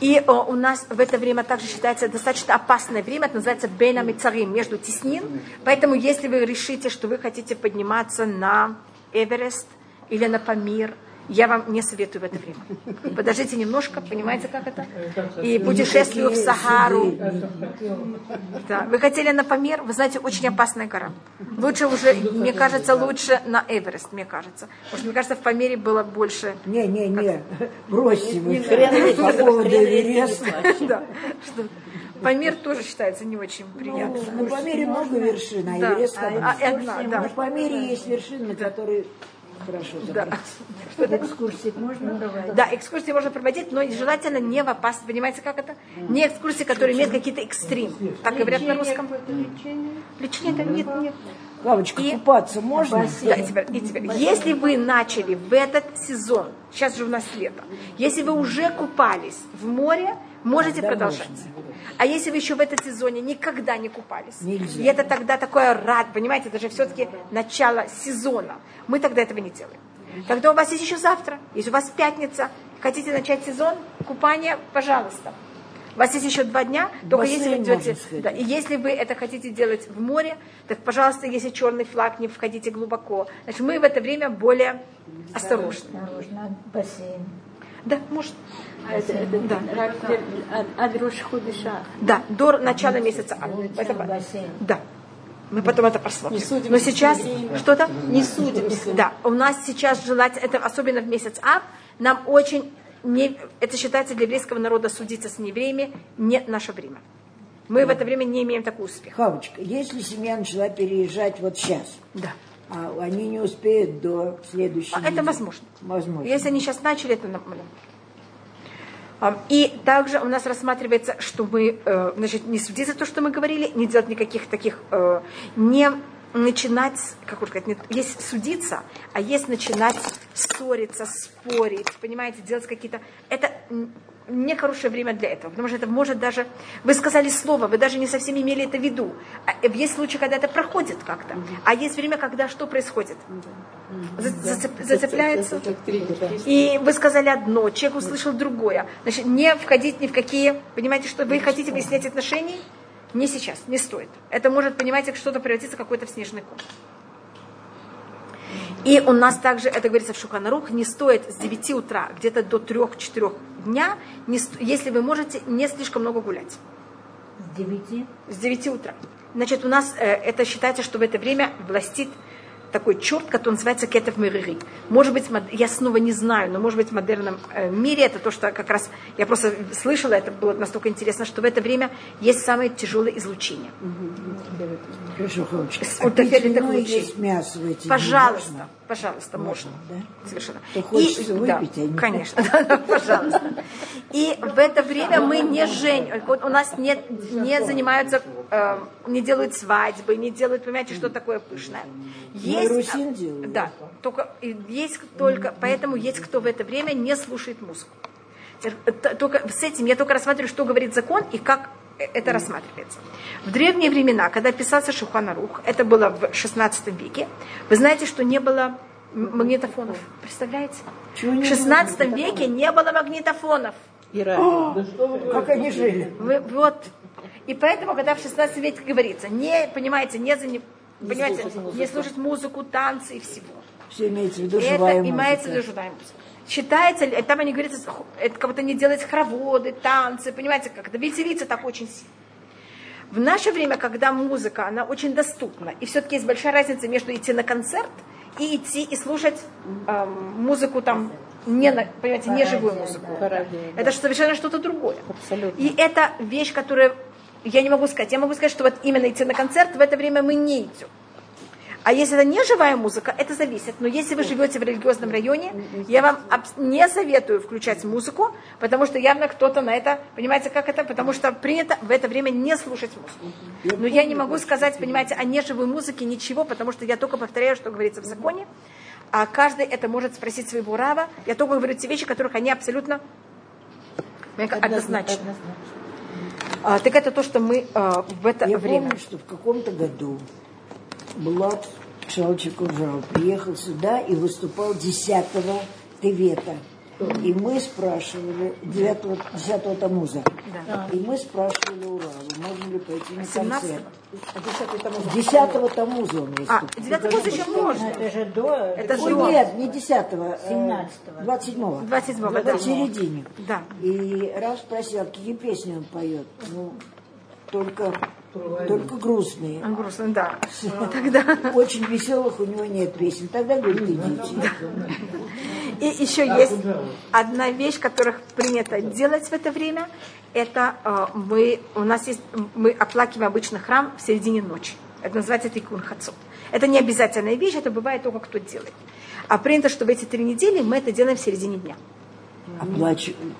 A: И о, у нас в это время также считается достаточно опасное время, это называется Бейна Мицарим, между теснин. Поэтому если вы решите, что вы хотите подниматься на Эверест или на Памир, я вам не советую в это время. Подождите немножко, понимаете, как это? И путешествию в Сахару. Да. Вы хотели на Памир, вы знаете, очень опасная гора. Лучше уже, мне кажется, лучше на Эверест, мне кажется. Потому что, мне кажется, в Памире было больше
B: Не, не, не. Бросьте вы по поводу Эвереста.
A: Памир тоже считается не очень приятно.
B: На Памире много вершин, а
A: Да,
B: Эверест
A: а-
B: одна.
A: а да.
B: На Памире есть вершины, которые хорошо
A: Да.
B: забраться.
E: Экскурсии можно проводить?
A: Да, экскурсии можно проводить, но желательно не в опасность. Понимаете, как это? Не экскурсии, которые имеют какие-то экстрим. Так говорят на русском. Лечение это нет, нет.
B: Лавочка,
A: И-
B: купаться можно?
A: Да, и теперь, и теперь. Если вы начали в этот сезон, сейчас же у нас лето, если вы уже купались в море, можете
B: Тогда
A: продолжать. А если вы еще в этом сезоне никогда не купались,
B: Нельзя.
A: и это тогда такое рад, понимаете, это же все-таки начало сезона, мы тогда этого не делаем. Тогда у вас есть еще завтра, если у вас пятница, хотите начать сезон купания, пожалуйста. У вас есть еще два дня, только если вы идете, да, и если вы это хотите делать в море, так, пожалуйста, если черный флаг, не входите глубоко. Значит, мы в это время более осторожны.
E: Можно бассейн.
A: Да, может.
H: Это, это
A: Да.
H: А-.
A: Да, до начала месяца. Ав. Это, да. Мы потом это посмотрим. Но сейчас что-то?
C: Не судимся.
A: Да, у нас сейчас желательно, это особенно в месяц Ав, нам очень, не, это считается для еврейского народа судиться с неевреями, не наше время. Мы в это время не имеем такого успеха.
B: Хавочка, если семья начала переезжать вот сейчас,
A: Да.
B: а они не успеют до следующей
A: А это возможно.
B: Возможно.
A: Если они сейчас начали, это нормально. И также у нас рассматривается, что мы, э, значит, не судить за то, что мы говорили, не делать никаких таких, э, не начинать, как вот сказать, есть судиться, а есть начинать ссориться, спорить, понимаете, делать какие-то... Это м, не хорошее время для этого, потому что это может даже... Вы сказали слово, вы даже не совсем имели это в виду. А, э, Есть случаи, когда это проходит как-то, а есть время, когда что происходит? За- зацеп- Зацепляется. И вы сказали одно, человек услышал другое. Значит, не входить ни в какие, понимаете, что вы хотите выяснять отношения? Не сейчас, не стоит. Это может, понимаете, что-то превратиться в какой-то в снежный ком. И у нас также, это говорится в Шуханарух, не стоит с 9 утра где-то до 3-4 дня, не если вы можете, не слишком много гулять.
E: С девяти.
A: С 9 утра. Значит, у нас э, это считается, что в это время властит такой черт, который называется кетов мирыри. Может быть, я снова не знаю, но может быть в модерном э, мире это то, что как раз я просто слышала, это было настолько интересно, что в это время есть самое тяжелое излучение.
B: Хорошо, Хомочка. А есть мясо в эти дни
A: Пожалуйста,
B: можно?
A: можно.
B: да?
A: Совершенно.
B: То хочется выпить, а не-
A: Конечно, *laughs* да, пожалуйста. И в это время мы не жень, у нас нет, не занимаются, э, не делают свадьбы, не делают, понимаете, что такое пышное.
B: Ну, делают.
A: Да, только и есть только, поэтому есть кто в это время не слушает музыку. Т- Только с этим я только рассматриваю, что говорит закон и как э, это рассматривается. В древние времена, когда писался Шуханарух, это было в 16 веке, вы знаете, что не было магнитофонов. Представляете?
B: Чего не
A: В 16 веке не было магнитофонов.
G: И радио.
B: Как они жили?
A: Вы- вот. И поэтому, когда в 16 веке говорится, не, понимаете, не, за, понимаете, не слушать музыку, танцы и всего.
B: Все имеется в виду
A: Это
B: живая
A: имеется в виду
B: музыка.
A: живая музыка. Считается там они говорят, это как будто не делать хороводы, танцы, понимаете, как это веселиться так очень сильно. В наше время, когда музыка, она очень доступна, и все-таки есть большая разница между идти на концерт и идти и слушать эм, музыку там, не, на- понимаете, не живую музыку. Это совершенно что-то другое.
G: Абсолютно.
A: И это вещь, которая, я не могу сказать, я могу сказать, что вот именно идти на концерт в это время мы не идем. А если это не живая музыка, это зависит. Но если вы живете в религиозном районе, я вам не советую включать музыку, потому что явно кто-то на это, понимаете, как это? Потому что принято в это время не слушать музыку. Но я не могу сказать, понимаете, о неживой музыке ничего, потому что я только повторяю, что говорится в законе, а каждый это может спросить своего рава. Я только говорю те вещи, которых они абсолютно однозначно. А, так это то, что мы а, в это
B: Я
A: время.
B: помню, что в каком-то году Булат Шалчик Ужал приехал сюда и выступал 10 Тевета. И мы спрашивали, 9 10 Тамуза, и мы спрашивали у Равы, можно ли пойти на
A: 17
B: концерт.
C: А
B: 10 Тамуза он
A: А,
B: выступал.
A: 9 года еще можно.
E: Это же до
A: Это
B: Ой,
A: до.
B: нет, не 10
E: 17-го.
B: 27
A: 27-го, да.
B: В середине.
A: Да.
B: И Рав спросил, а какие песни он поет? Ну, только, только грустные.
A: Он грустный, да. Тогда.
B: Очень веселых у него нет песен. Тогда, говорит, идите.
A: И еще есть одна вещь, которых принято делать в это время. Это э, мы, у нас есть, мы оплакиваем обычно храм в середине ночи. Это называется тикун хацот. Это не обязательная вещь, это бывает только кто делает. А принято, что в эти три недели мы это делаем в середине дня.
B: Оплачивают.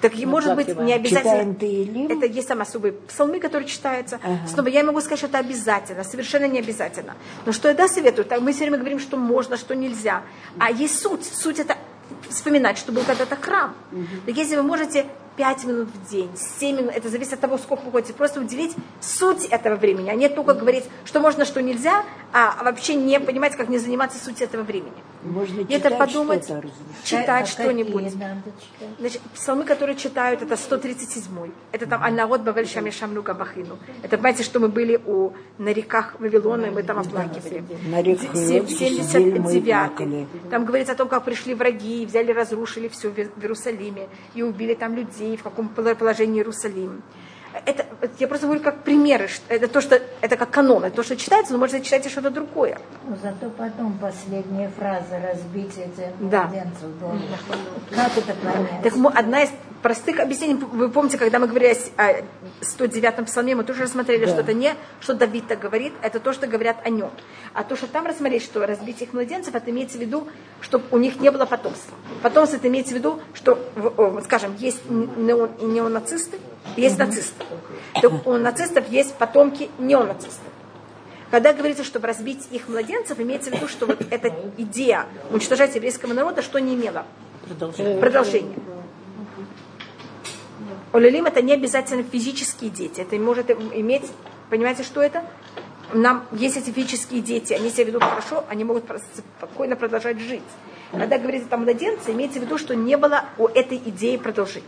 A: Так и может быть не обязательно.
B: Читаем.
A: Это есть там особые псалмы, которые читаются. Снова я могу сказать, что это обязательно, совершенно не обязательно. Но что я да советую, так мы все время говорим, что можно, что нельзя. А есть суть. Суть это вспоминать, что был когда-то храм. Так если вы можете 5 минут в день, 7 минут, это зависит от того, сколько вы ходите, просто уделить суть этого времени, а не только говорить, что можно, что нельзя, а вообще не понимать, как не заниматься сутью этого времени.
B: Можно
A: И это
B: читать
A: подумать,
B: что-то, разумеется.
A: читать
E: А
A: что-нибудь.
E: читать?
A: Значит, псалмы, которые читают, это 137-й. Это там «Аль-народ бавель шам шамну габахину». Это, понимаете, что мы были у, на реках Вавилона, и мы там оплакивали.
B: На реках Хилот сидели мы и
A: 79
B: плакали.
A: Там говорится о том, как пришли враги, и взяли, разрушили все в Иерусалиме, и убили там людей, в каком положении Иерусалим. Это, я просто говорю как примеры, что это то, что это как канон, это то, что читается, но может читайте что-то другое.
E: Ну, Зато потом последняя фраза разбить эти
A: Да.
E: младенцев дома. Как это понять?
A: Так одна из простых объяснений. Вы помните, когда мы говорили о 109-м псалме, мы тоже рассмотрели,
B: Да.
A: что это не, что Давид так говорит, это то, что говорят о нем. А то, что там рассмотреть, что разбить их младенцев, это имеется в виду, чтобы у них не было потомства. Потомство это имеется в виду, что, скажем, есть нео- неонацисты, есть нацисты. То у нацистов есть потомки неонацистов. Когда говорится, чтобы разбить их младенцев, имеется в виду, что вот эта идея уничтожать еврейского народа, что не имела? Продолжение. Олелим это не обязательно физические дети. Это может иметь, понимаете, что это? Нам есть эти физические дети, они себя ведут хорошо, они могут спокойно продолжать жить. Когда говорится там младенцы, имеется в виду, что не было у этой идеи продолжения.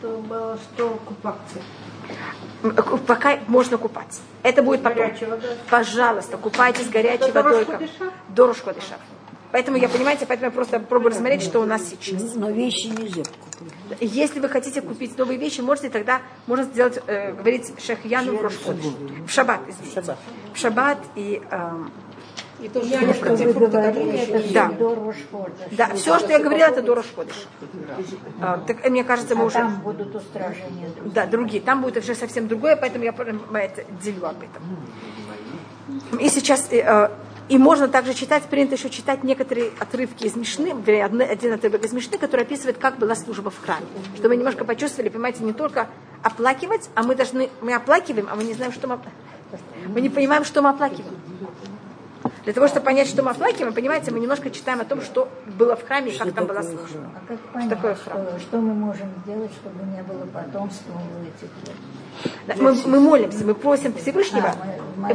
E: Что, было, что купаться.
A: М, Пока можно купаться. Это будет потом.
E: Горячая вода.
A: Пожалуйста, купайтесь горячей
E: Это
A: водой.
E: Рош
A: как-
E: Ходыша?
A: До Рош Ходыша. Поэтому я, понимаете, поэтому я просто пробую рассмотреть, что у нас сейчас.
B: Но вещи нельзя купить.
A: Если вы хотите купить новые вещи, можете тогда, можно сделать, э, говорить шахьяну в Рош Ходыш. В шаббат, извините. В шаббат и... эм,
C: И тоже
E: Я
C: немножко
E: вы говорили, это
A: Да. да, все, что я говорила, это до Рош Ходыш. А, так, э, мне кажется, мы
E: А
A: уже...
E: там будут устражения другие.
A: Да, другие. Там будет уже совсем другое, поэтому я это, делю об этом. И сейчас, э, э, и можно также читать, принято еще читать некоторые отрывки из Мишны, один отрывок из Мишны, который описывает, как была служба в храме. Чтобы мы немножко почувствовали, понимаете, не только оплакивать, а мы должны, мы оплакиваем, а мы не знаем, что мы, мы не понимаем, что мы оплакиваем. Для того, чтобы понять, что мы оплакиваем, понимаете, мы немножко читаем о том, что было в храме и как там была служба.
E: А как понять,
A: храм?
E: что, что мы можем сделать, чтобы не было потомства у этих?
A: Да, Мы, мы молимся, мы просим Всевышнего.
E: А, мы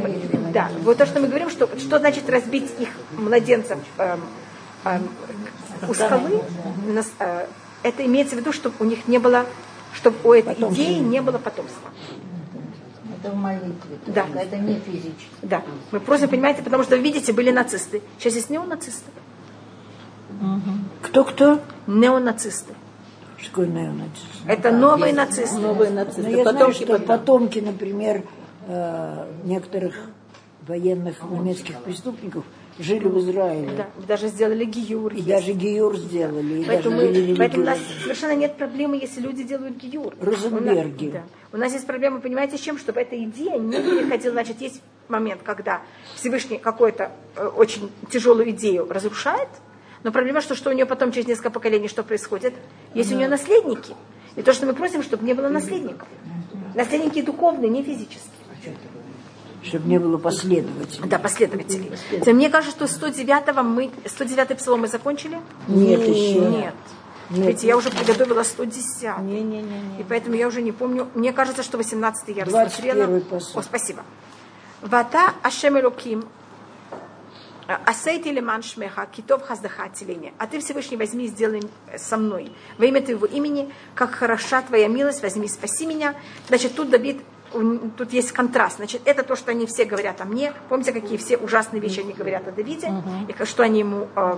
A: да, вот то, что мы говорим, что, что значит разбить их младенцев эм, эм, у скалы, на с- э, это имеется в виду, чтобы у них не было, чтобы у этой идеи не было потомства.
E: Это в молитве,
A: Да.
E: только это не физически.
A: Да, мы просим, понимаете, потому что, вы видите, были нацисты. Сейчас есть неонацисты.
B: Кто-кто?
A: Неонацисты.
B: Что такое неонацизм?
A: Это новые нацисты.
G: Новые
B: Ну,
G: нацисты.
B: я знаю,
G: Потомки
B: что потомки, например, э, некоторых военных немецких преступников жили в Израиле.
A: Да, даже сделали гиюр.
B: И
A: есть.
B: даже гиюр сделали, и
A: Поэтому,
B: даже были
A: поэтому у нас совершенно нет проблемы, если люди делают гиюр.
B: Розенберги.
A: У нас, да. у нас есть проблема, понимаете, с чем? Чтобы эта идея не переходила. Значит, есть момент, когда Всевышний какую-то э, очень тяжелую идею разрушает, но проблема, что, что у нее потом через несколько поколений что происходит? Есть у нее наследники. И то, что мы просим, чтобы не было наследников. Наследники духовные, не физические.
B: Чтобы не было последователей.
A: Да, последователей. То Мне кажется, что 109 мы, 109 псалом мы закончили?
B: Нет еще.
A: Нет. Ведь я уже приготовила 110.
G: Не-не-не.
A: И поэтому я уже не помню. Мне кажется, что 18 я
B: 21
A: рассмотрела.
B: посуд.
A: О, спасибо. Вата Ашем Элоким Асейти леман шмеха, китов хаздаха отеление. А ты, Всевышний, возьми и сделай со мной во имя твоего имени, как хороша твоя милость, возьми, спаси меня. Значит, тут Давид, тут есть контраст. Значит, это то, что они все говорят о мне. Помните, какие все ужасные вещи они говорят о Давиде, и как- что они ему э,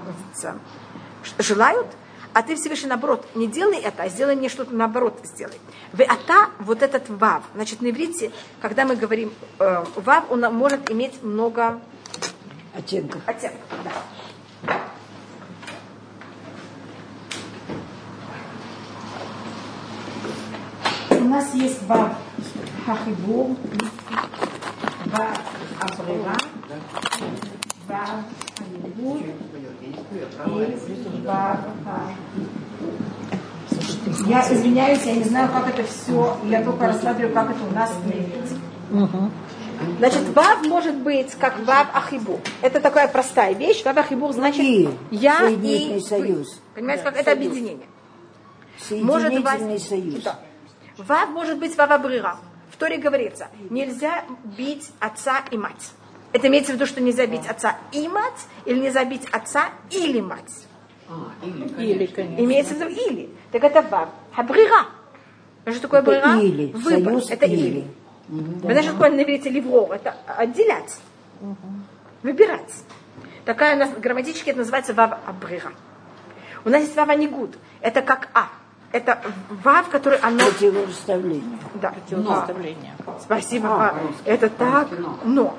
A: желают. А ты, Всевышний, наоборот, не делай это, а сделай мне что-то наоборот сделай. В ата, вот этот вав. Значит, на иврите, когда мы говорим э, вав, он может иметь много
B: Оттенков.
A: оттенков. Да. У нас есть вав и вав ха- я извиняюсь, я не знаю, как это все, я только рассматриваю, как это у нас на иврите. Значит, вав может быть как вав ахибу. Это такая простая вещь. Вав ахибу значит
B: И
A: я и
B: союз.
A: Понимаете, как это объединение. Может вав-
B: союз.
A: Да. Вав может быть вав абрира. В Торе говорится, нельзя бить отца и мать. Это имеется в виду, что нельзя бить отца и мать, или нельзя бить отца или мать.
G: Или, конечно.
A: Имеется в виду или. Так это вав. Абрира. Что такое
B: Это
A: абрира?
B: или.
A: Выбор.
B: Союз
A: это
B: или.
A: или. Вы знаете, что такое на иврите ливрор? Это отделять. Выбирать. Такая у нас грамматически это называется вав абрира. У нас есть вав анигуд. Это как а. Это вав, который оно...
B: Противопоставление.
A: Да.
G: Противопоставление.
A: А, Спасибо. А, это так, но.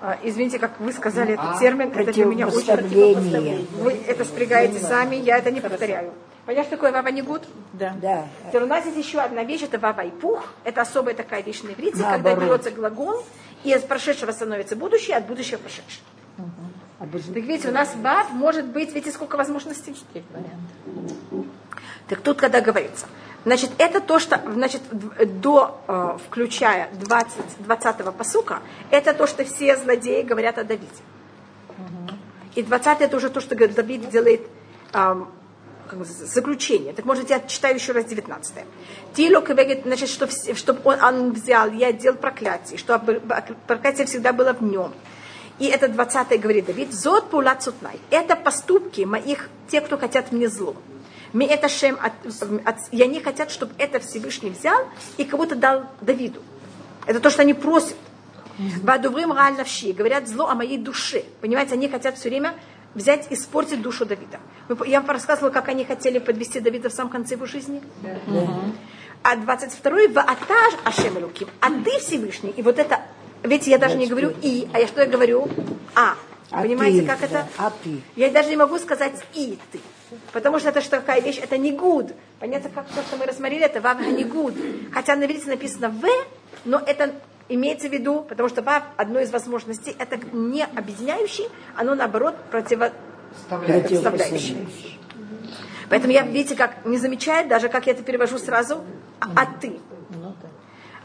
A: А, Извините, как вы сказали этот термин, это для меня очень
B: Противопоставление.
A: Вы это спрягаете сами, я это не повторяю. Понятно, что такое вава нигуд?
G: Да.
B: Да.
A: Теперь у нас есть еще одна вещь, это вава и пух. Это особая такая вещь на иврите, когда берется глагол, и из прошедшего становится будущее, от будущего прошедшее.
B: А без-
A: Так видите, у нас вав может быть, видите, сколько возможностей? Так тут, когда говорится, значит, это то, что, значит, до, э, включая 20, 20 посука, это то, что все злодеи говорят о Давиде. И 20 это уже то, что говорит, Давид делает заключение. Так может, я читаю еще раз 19. Тило говорит, значит, что, чтобы он, он взял, я делал проклятие, что проклятие всегда было в нем. И это 20 говорит Давид, зод пулат сутнай. Это поступки моих, тех, кто хотят мне зло. Ми это шем от, от- и они хотят, чтобы это Всевышний взял и кого-то дал Давиду. Это то, что они просят. Вадуврим галь навши, говорят зло о моей душе. Понимаете, они хотят все время взять, испортить душу Давида. Я вам рассказывала, как они хотели подвести Давида в самом конце его жизни. А 22-й, ваатаж Ашем Элуким, а ты Всевышний. И вот это, ведь я даже не говорю и, а я что я говорю? А.
B: А
A: Понимаете,
B: ты,
A: как это?
B: да, а ты.
A: Я даже не могу сказать и ты. Потому что это что такая вещь, это не гуд. Понятно, как то, что мы рассмотрели, это вав не гуд. Хотя на иврите написано в, но это имеется в виду, потому что вав, одной из возможностей, это не объединяющий, оно наоборот противопоставляющий. Поэтому я, видите, как не замечает, даже как я это перевожу сразу, а, а ты.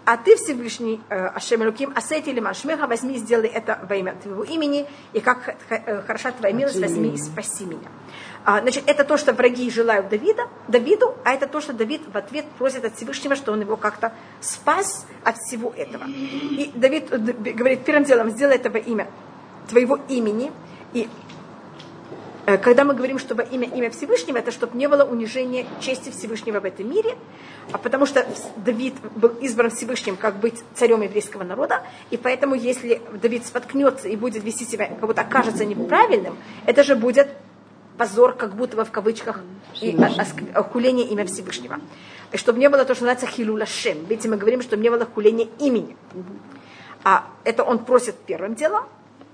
A: А ты, Всевышний э, Ашем Луким, Асети или Машмеха, возьми и сделай это во имя твоего имени, и как х- э, хороша твоя милость, возьми и спаси меня. А, значит, это то, что враги желают Давида, Давиду, а это то, что Давид в ответ просит от Всевышнего, что он его как-то спас от всего этого. И Давид э, говорит, первым делом, сделай это во имя твоего имени, и Э, Когда мы говорим, что во имя имя Всевышнего, это чтобы не было унижения чести Всевышнего в этом мире, а потому что Давид был избран Всевышним как быть царем еврейского народа, и поэтому если Давид споткнется и будет вести себя, как будто окажется неправильным, это же будет позор, как будто бы в кавычках, и хуление имя Всевышнего. И чтобы не было то, что называется хилулашем. Видите, мы говорим, чтобы не было хуления имени. А это он просит первым делом,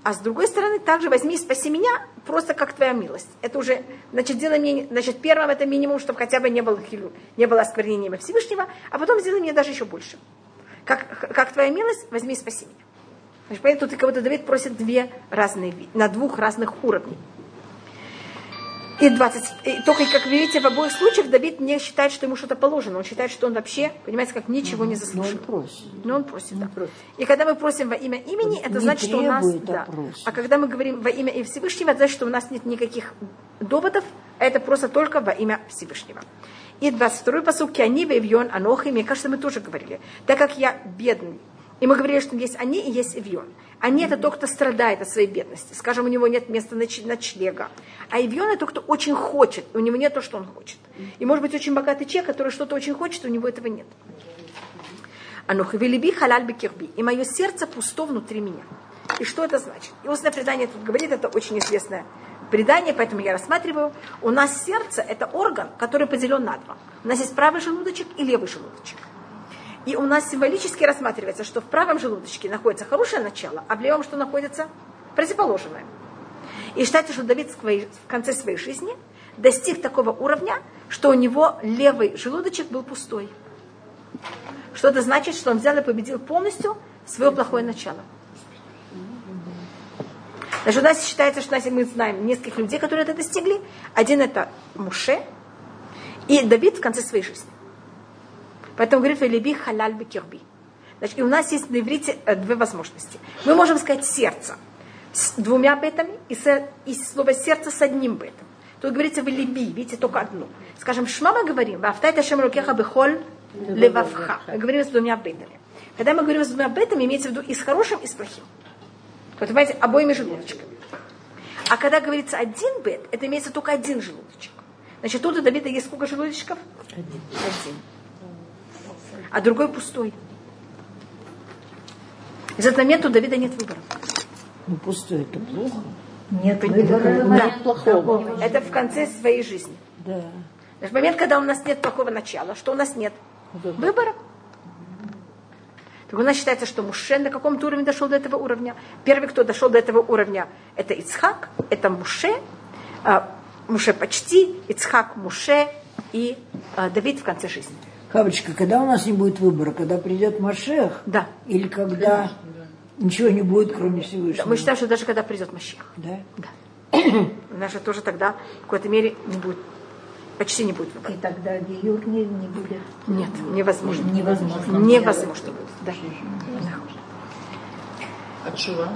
A: а с другой стороны, также возьми и спаси меня, просто как твоя милость. Это уже, значит, делай мне, значит, первым это минимум, чтобы хотя бы не было хилю, не было осквернения Всевышнего, а потом сделай мне даже еще больше. Как, как твоя милость, возьми и спаси меня. Значит, поэтому тут кого-то Давид просит две разные, на двух разных уровней. И 20, и только, как видите, в обоих случаях Давид не считает, что ему что-то положено. Он считает, что он вообще, понимаете, как ничего не
B: Но он
A: заслужил.
B: просит.
A: Но он просит, да. И когда мы просим во имя имени, это
B: Не
A: значит, что у нас...
B: а
A: Да. А когда мы говорим во имя и Всевышнего, это значит, что у нас нет никаких доводов, а это просто только во имя Всевышнего. И 22-й посуд, они вевьон анохи, мне кажется, мы тоже говорили. Так как я бедный, и мы говорили, что есть они и есть Ивьон. Они это тот, кто страдает от своей бедности. Скажем, у него нет места ноч- ночлега. А Ивьон это тот, кто очень хочет. У него нет то, что он хочет. И может быть очень богатый человек, который что-то очень хочет, у него этого нет. Анух велиби халаль бекирби. И мое сердце пусто внутри меня. И что это значит? И устное предание тут говорит, это очень известное предание, поэтому я рассматриваю. У нас сердце – это орган, который поделен на два. У нас есть правый желудочек и левый желудочек. И у нас символически рассматривается, что в правом желудочке находится хорошее начало, а в левом что находится? Противоположное. И считается, что Давид в конце своей жизни достиг такого уровня, что у него левый желудочек был пустой. Что это значит, что он взял и победил полностью свое плохое начало. Даже у нас считается, что мы знаем нескольких людей, которые это достигли. Один это Муше и Давид в конце своей жизни. Поэтому говорит «Велиби халаль бекирби». Значит, и у нас есть на иврите э, две возможности. Мы можем сказать сердце с двумя бетами и, с, и слово сердце с одним бетом. Тут говорится «велиби», видите, только одно. Скажем, шма мы говорим «вафтай ташем рукеха бехоль левавха». Мы говорим с двумя бетами. Когда мы говорим с двумя бетами, имеется в виду и с хорошим, и с плохим. Вот понимаете, обоими желудочками. А когда говорится один бет, это имеется только один желудочек. Значит, тут у Давида есть сколько желудочков? Один. А другой пустой. Из этого момента у Давида нет выбора.
B: Ну, пустой это плохо.
D: Нет выбора,
A: Да.
D: нет плохого.
A: Это в конце своей жизни.
B: Да.
A: В момент, когда у нас нет плохого начала, что у нас нет? Выбора. Так у нас считается, что Муше на каком-то уровне дошел до этого уровня. Первый, кто дошел до этого уровня, это Ицхак, это Муше. А, Муше почти, Ицхак Муше, и э, Давид в конце жизни.
B: Хавочка, когда у нас не будет выбора? Когда придет Машех?
A: Да.
B: Или когда ничего не будет, кроме Всевышнего?
A: Мы считаем, что даже когда придет Машех.
B: Да?
A: Наша тоже тогда в какой-то мере не будет, почти не будет выбора.
E: И тогда Гиюр не, не будет.
A: Нет, невозможно.
E: Невозможно.
A: Невозможно будет. Да.
I: От Шува?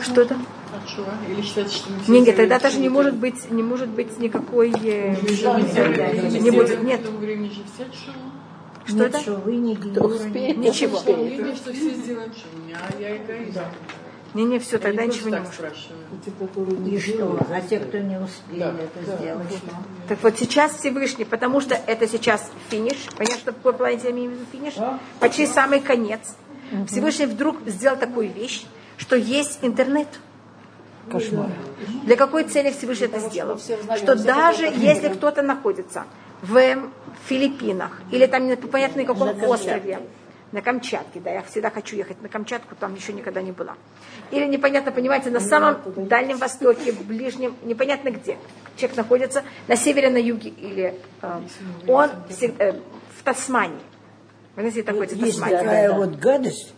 A: Что это?
I: От Шува? Или считаете, что мы все
A: Нет, тогда даже не может быть, не может быть никакой, э,
I: Не
A: не будет, нет. Что
E: Нет,
A: это?
E: что вы не не-
A: Ничего.
I: Что видно, что все сделаем. А я эгоист.
A: Не, не, все,
I: Я
A: тогда
I: не
A: ничего не
I: так
A: может.
E: И что? А те, кто не успели
I: Да,
E: это
I: да,
E: сделать,
I: вот.
E: что?
A: Так вот сейчас Всевышний, потому что это сейчас финиш, понятно, что какой планете я имею в виду финиш, почти самый конец. Всевышний вдруг сделал такую вещь, что есть интернет.
B: Кошмар.
A: Для какой цели Всевышний это сделал? Что даже если кто-то находится в Филиппинах или там не понятно на каком острове, на Камчатке, да, я всегда хочу ехать на Камчатку, там еще никогда не была. Или непонятно, понимаете, на самом Дальнем Востоке, Ближнем, непонятно где. Человек находится на севере, на юге, или э, он э, в Тасмании. Вы знаете, такой
B: Есть
A: Тасмания.
B: такая вот гадость,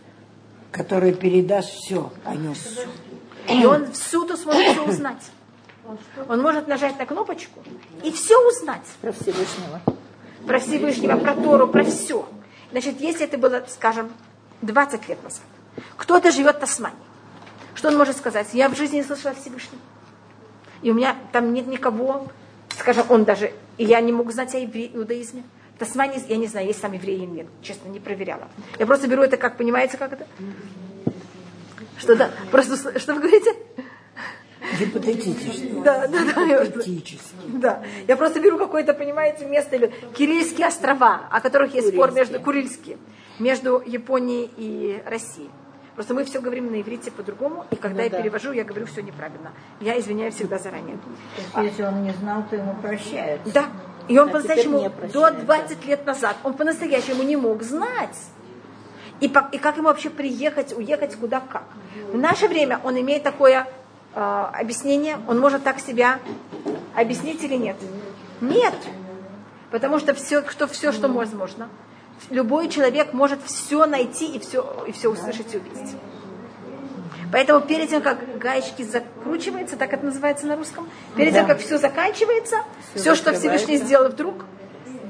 B: которая передаст все о нем.
A: И он всюду сможет все узнать. Он может нажать на кнопочку и все узнать.
G: Про Всевышнего.
A: Про Всевышнего, про Тору, про все. Значит, если это было, скажем, 20 лет назад, кто-то живет в Тасмании, что он может сказать? Я в жизни не слышала о Всевышнем. И у меня там нет никого, скажем, он даже, и я не могу знать о иудаизме. Тасмании, я не знаю, есть там евреи или нет, честно, не проверяла. Я просто беру это как, понимаете, как это? Что да, просто, что вы говорите?
B: Гипотетически.
A: Да, да, да.
B: Гипотетически.
A: Да, я просто беру какое-то, понимаете, место, или Кирильские острова, о которых есть спор между Курильские, между Японией и Россией. Просто мы все говорим на иврите по-другому, и когда я перевожу, я говорю все неправильно. Я извиняюсь всегда заранее.
E: То есть Если он не знал, то ему прощают.
A: Да. И он
G: А
A: по-настоящему до
G: прощает,
A: 20 лет назад, он по-настоящему не мог знать. И, по- и как ему вообще приехать, уехать, куда, как. В наше время он имеет такое э, объяснение, он может так себя объяснить или нет? Нет. Потому что все, что, все, что возможно. Любой человек может все найти и все, и все услышать и увидеть. Поэтому перед тем, как гаечки закручиваются, так это называется на русском, перед тем, как все заканчивается, все, что Всевышний сделал вдруг,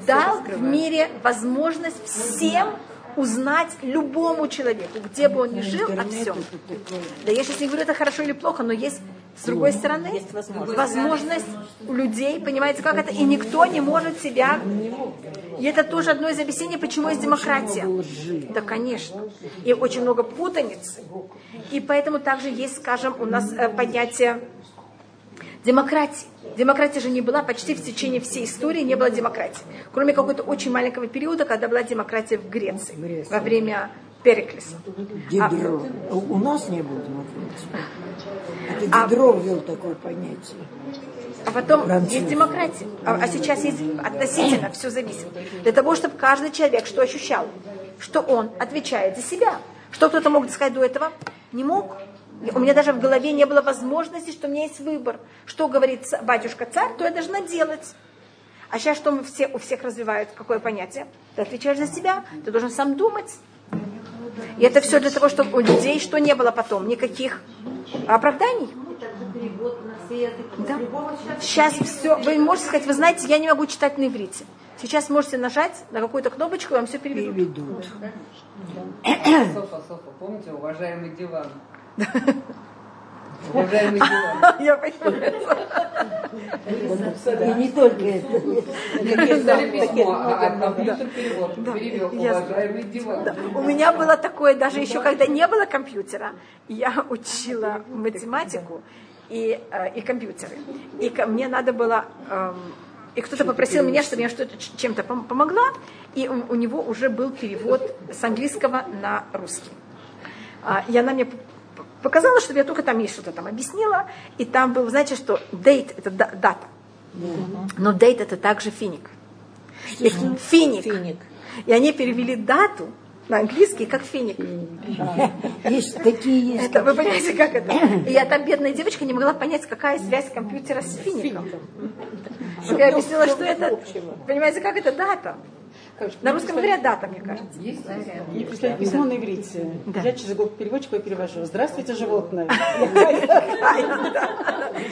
A: дал в мире возможность всем узнать любому человеку, где бы он ни жил, о всем. Да я сейчас не говорю, это хорошо или плохо, но есть с другой стороны
G: Есть возможность.
A: возможность у людей, понимаете, как это, и никто не может себя... И это тоже одно из объяснений, почему есть демократия. Да, конечно. И очень много путаницы. И поэтому также есть, скажем, у нас э, понятие демократии. Демократия же не была почти в течение всей истории, не было демократии. Кроме какого-то очень маленького периода, когда была демократия в Греции, во время Переклеса.
B: Дидро. У нас не было демократии. Это
A: А-
B: Дидро ввел такое понятие.
A: А потом
B: Француз.
A: есть демократия. А, а сейчас есть относительно, все зависит. Для того, чтобы каждый человек что ощущал, что он отвечает за себя. Что кто-то мог сказать до этого? Не мог. У меня даже в голове не было возможности, что у меня есть выбор. Что говорит батюшка царь, то я должна делать. А сейчас что мы все, у всех развивают? Какое понятие? Ты отвечаешь за себя, ты должен сам думать. И это все для того, чтобы у людей что не было потом? Никаких оправданий. Да. Сейчас все. Вы можете сказать, вы знаете, я не могу читать на иврите. Сейчас можете нажать на какую-то кнопочку, и вам все переведут.
B: Переведут.
J: Софа, Софа, помните, уважаемый диван? Уважаемый диван. *laughs*
A: Я понимаю.
B: И не только это.
J: А а.
A: У меня было такое, даже еще когда не было компьютера, я учила математику и, э, и компьютеры. И ко мне надо было... эм, и кто-то попросил меня, чтобы я что-то чем-то пом- помогла, и у, у него уже был перевод с английского на русский. А, И она мне п- п- показала, чтобы я только там ей что-то там объяснила, и там был, знаете, что date это да- дата, но date это также финик. И финик.
G: Финик.
A: И они перевели дату на английский, как финик.
B: Есть такие есть.
A: Это, вы понимаете, как это? И я там, бедная девочка, не могла понять, какая связь компьютера с фиником. Я объяснила, что это, понимаете, как это дата. На русском говорят дата, мне кажется.
D: Мне прислали письмо на иврите. Я через Google переводчик перевожу. Здравствуйте, животное.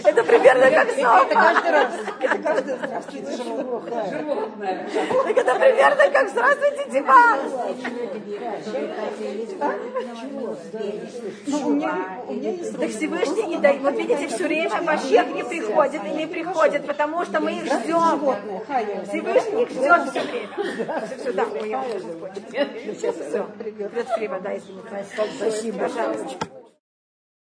A: Это примерно как
D: Это
A: сон.
D: каждый раз. Это каждый раз. Здравствуйте, животное.
A: Это примерно как здравствуйте, диван.
D: Ну, есть
A: Так Всевышний не дает. Вот видите, все время Машех не приходит и не приходит, потому что мы их ждем. Всевышний их ждет все время. Все, все, да, я уже закончила. Все, придет Фрима, да, извините.
B: Спасибо.
A: Пожалуйста.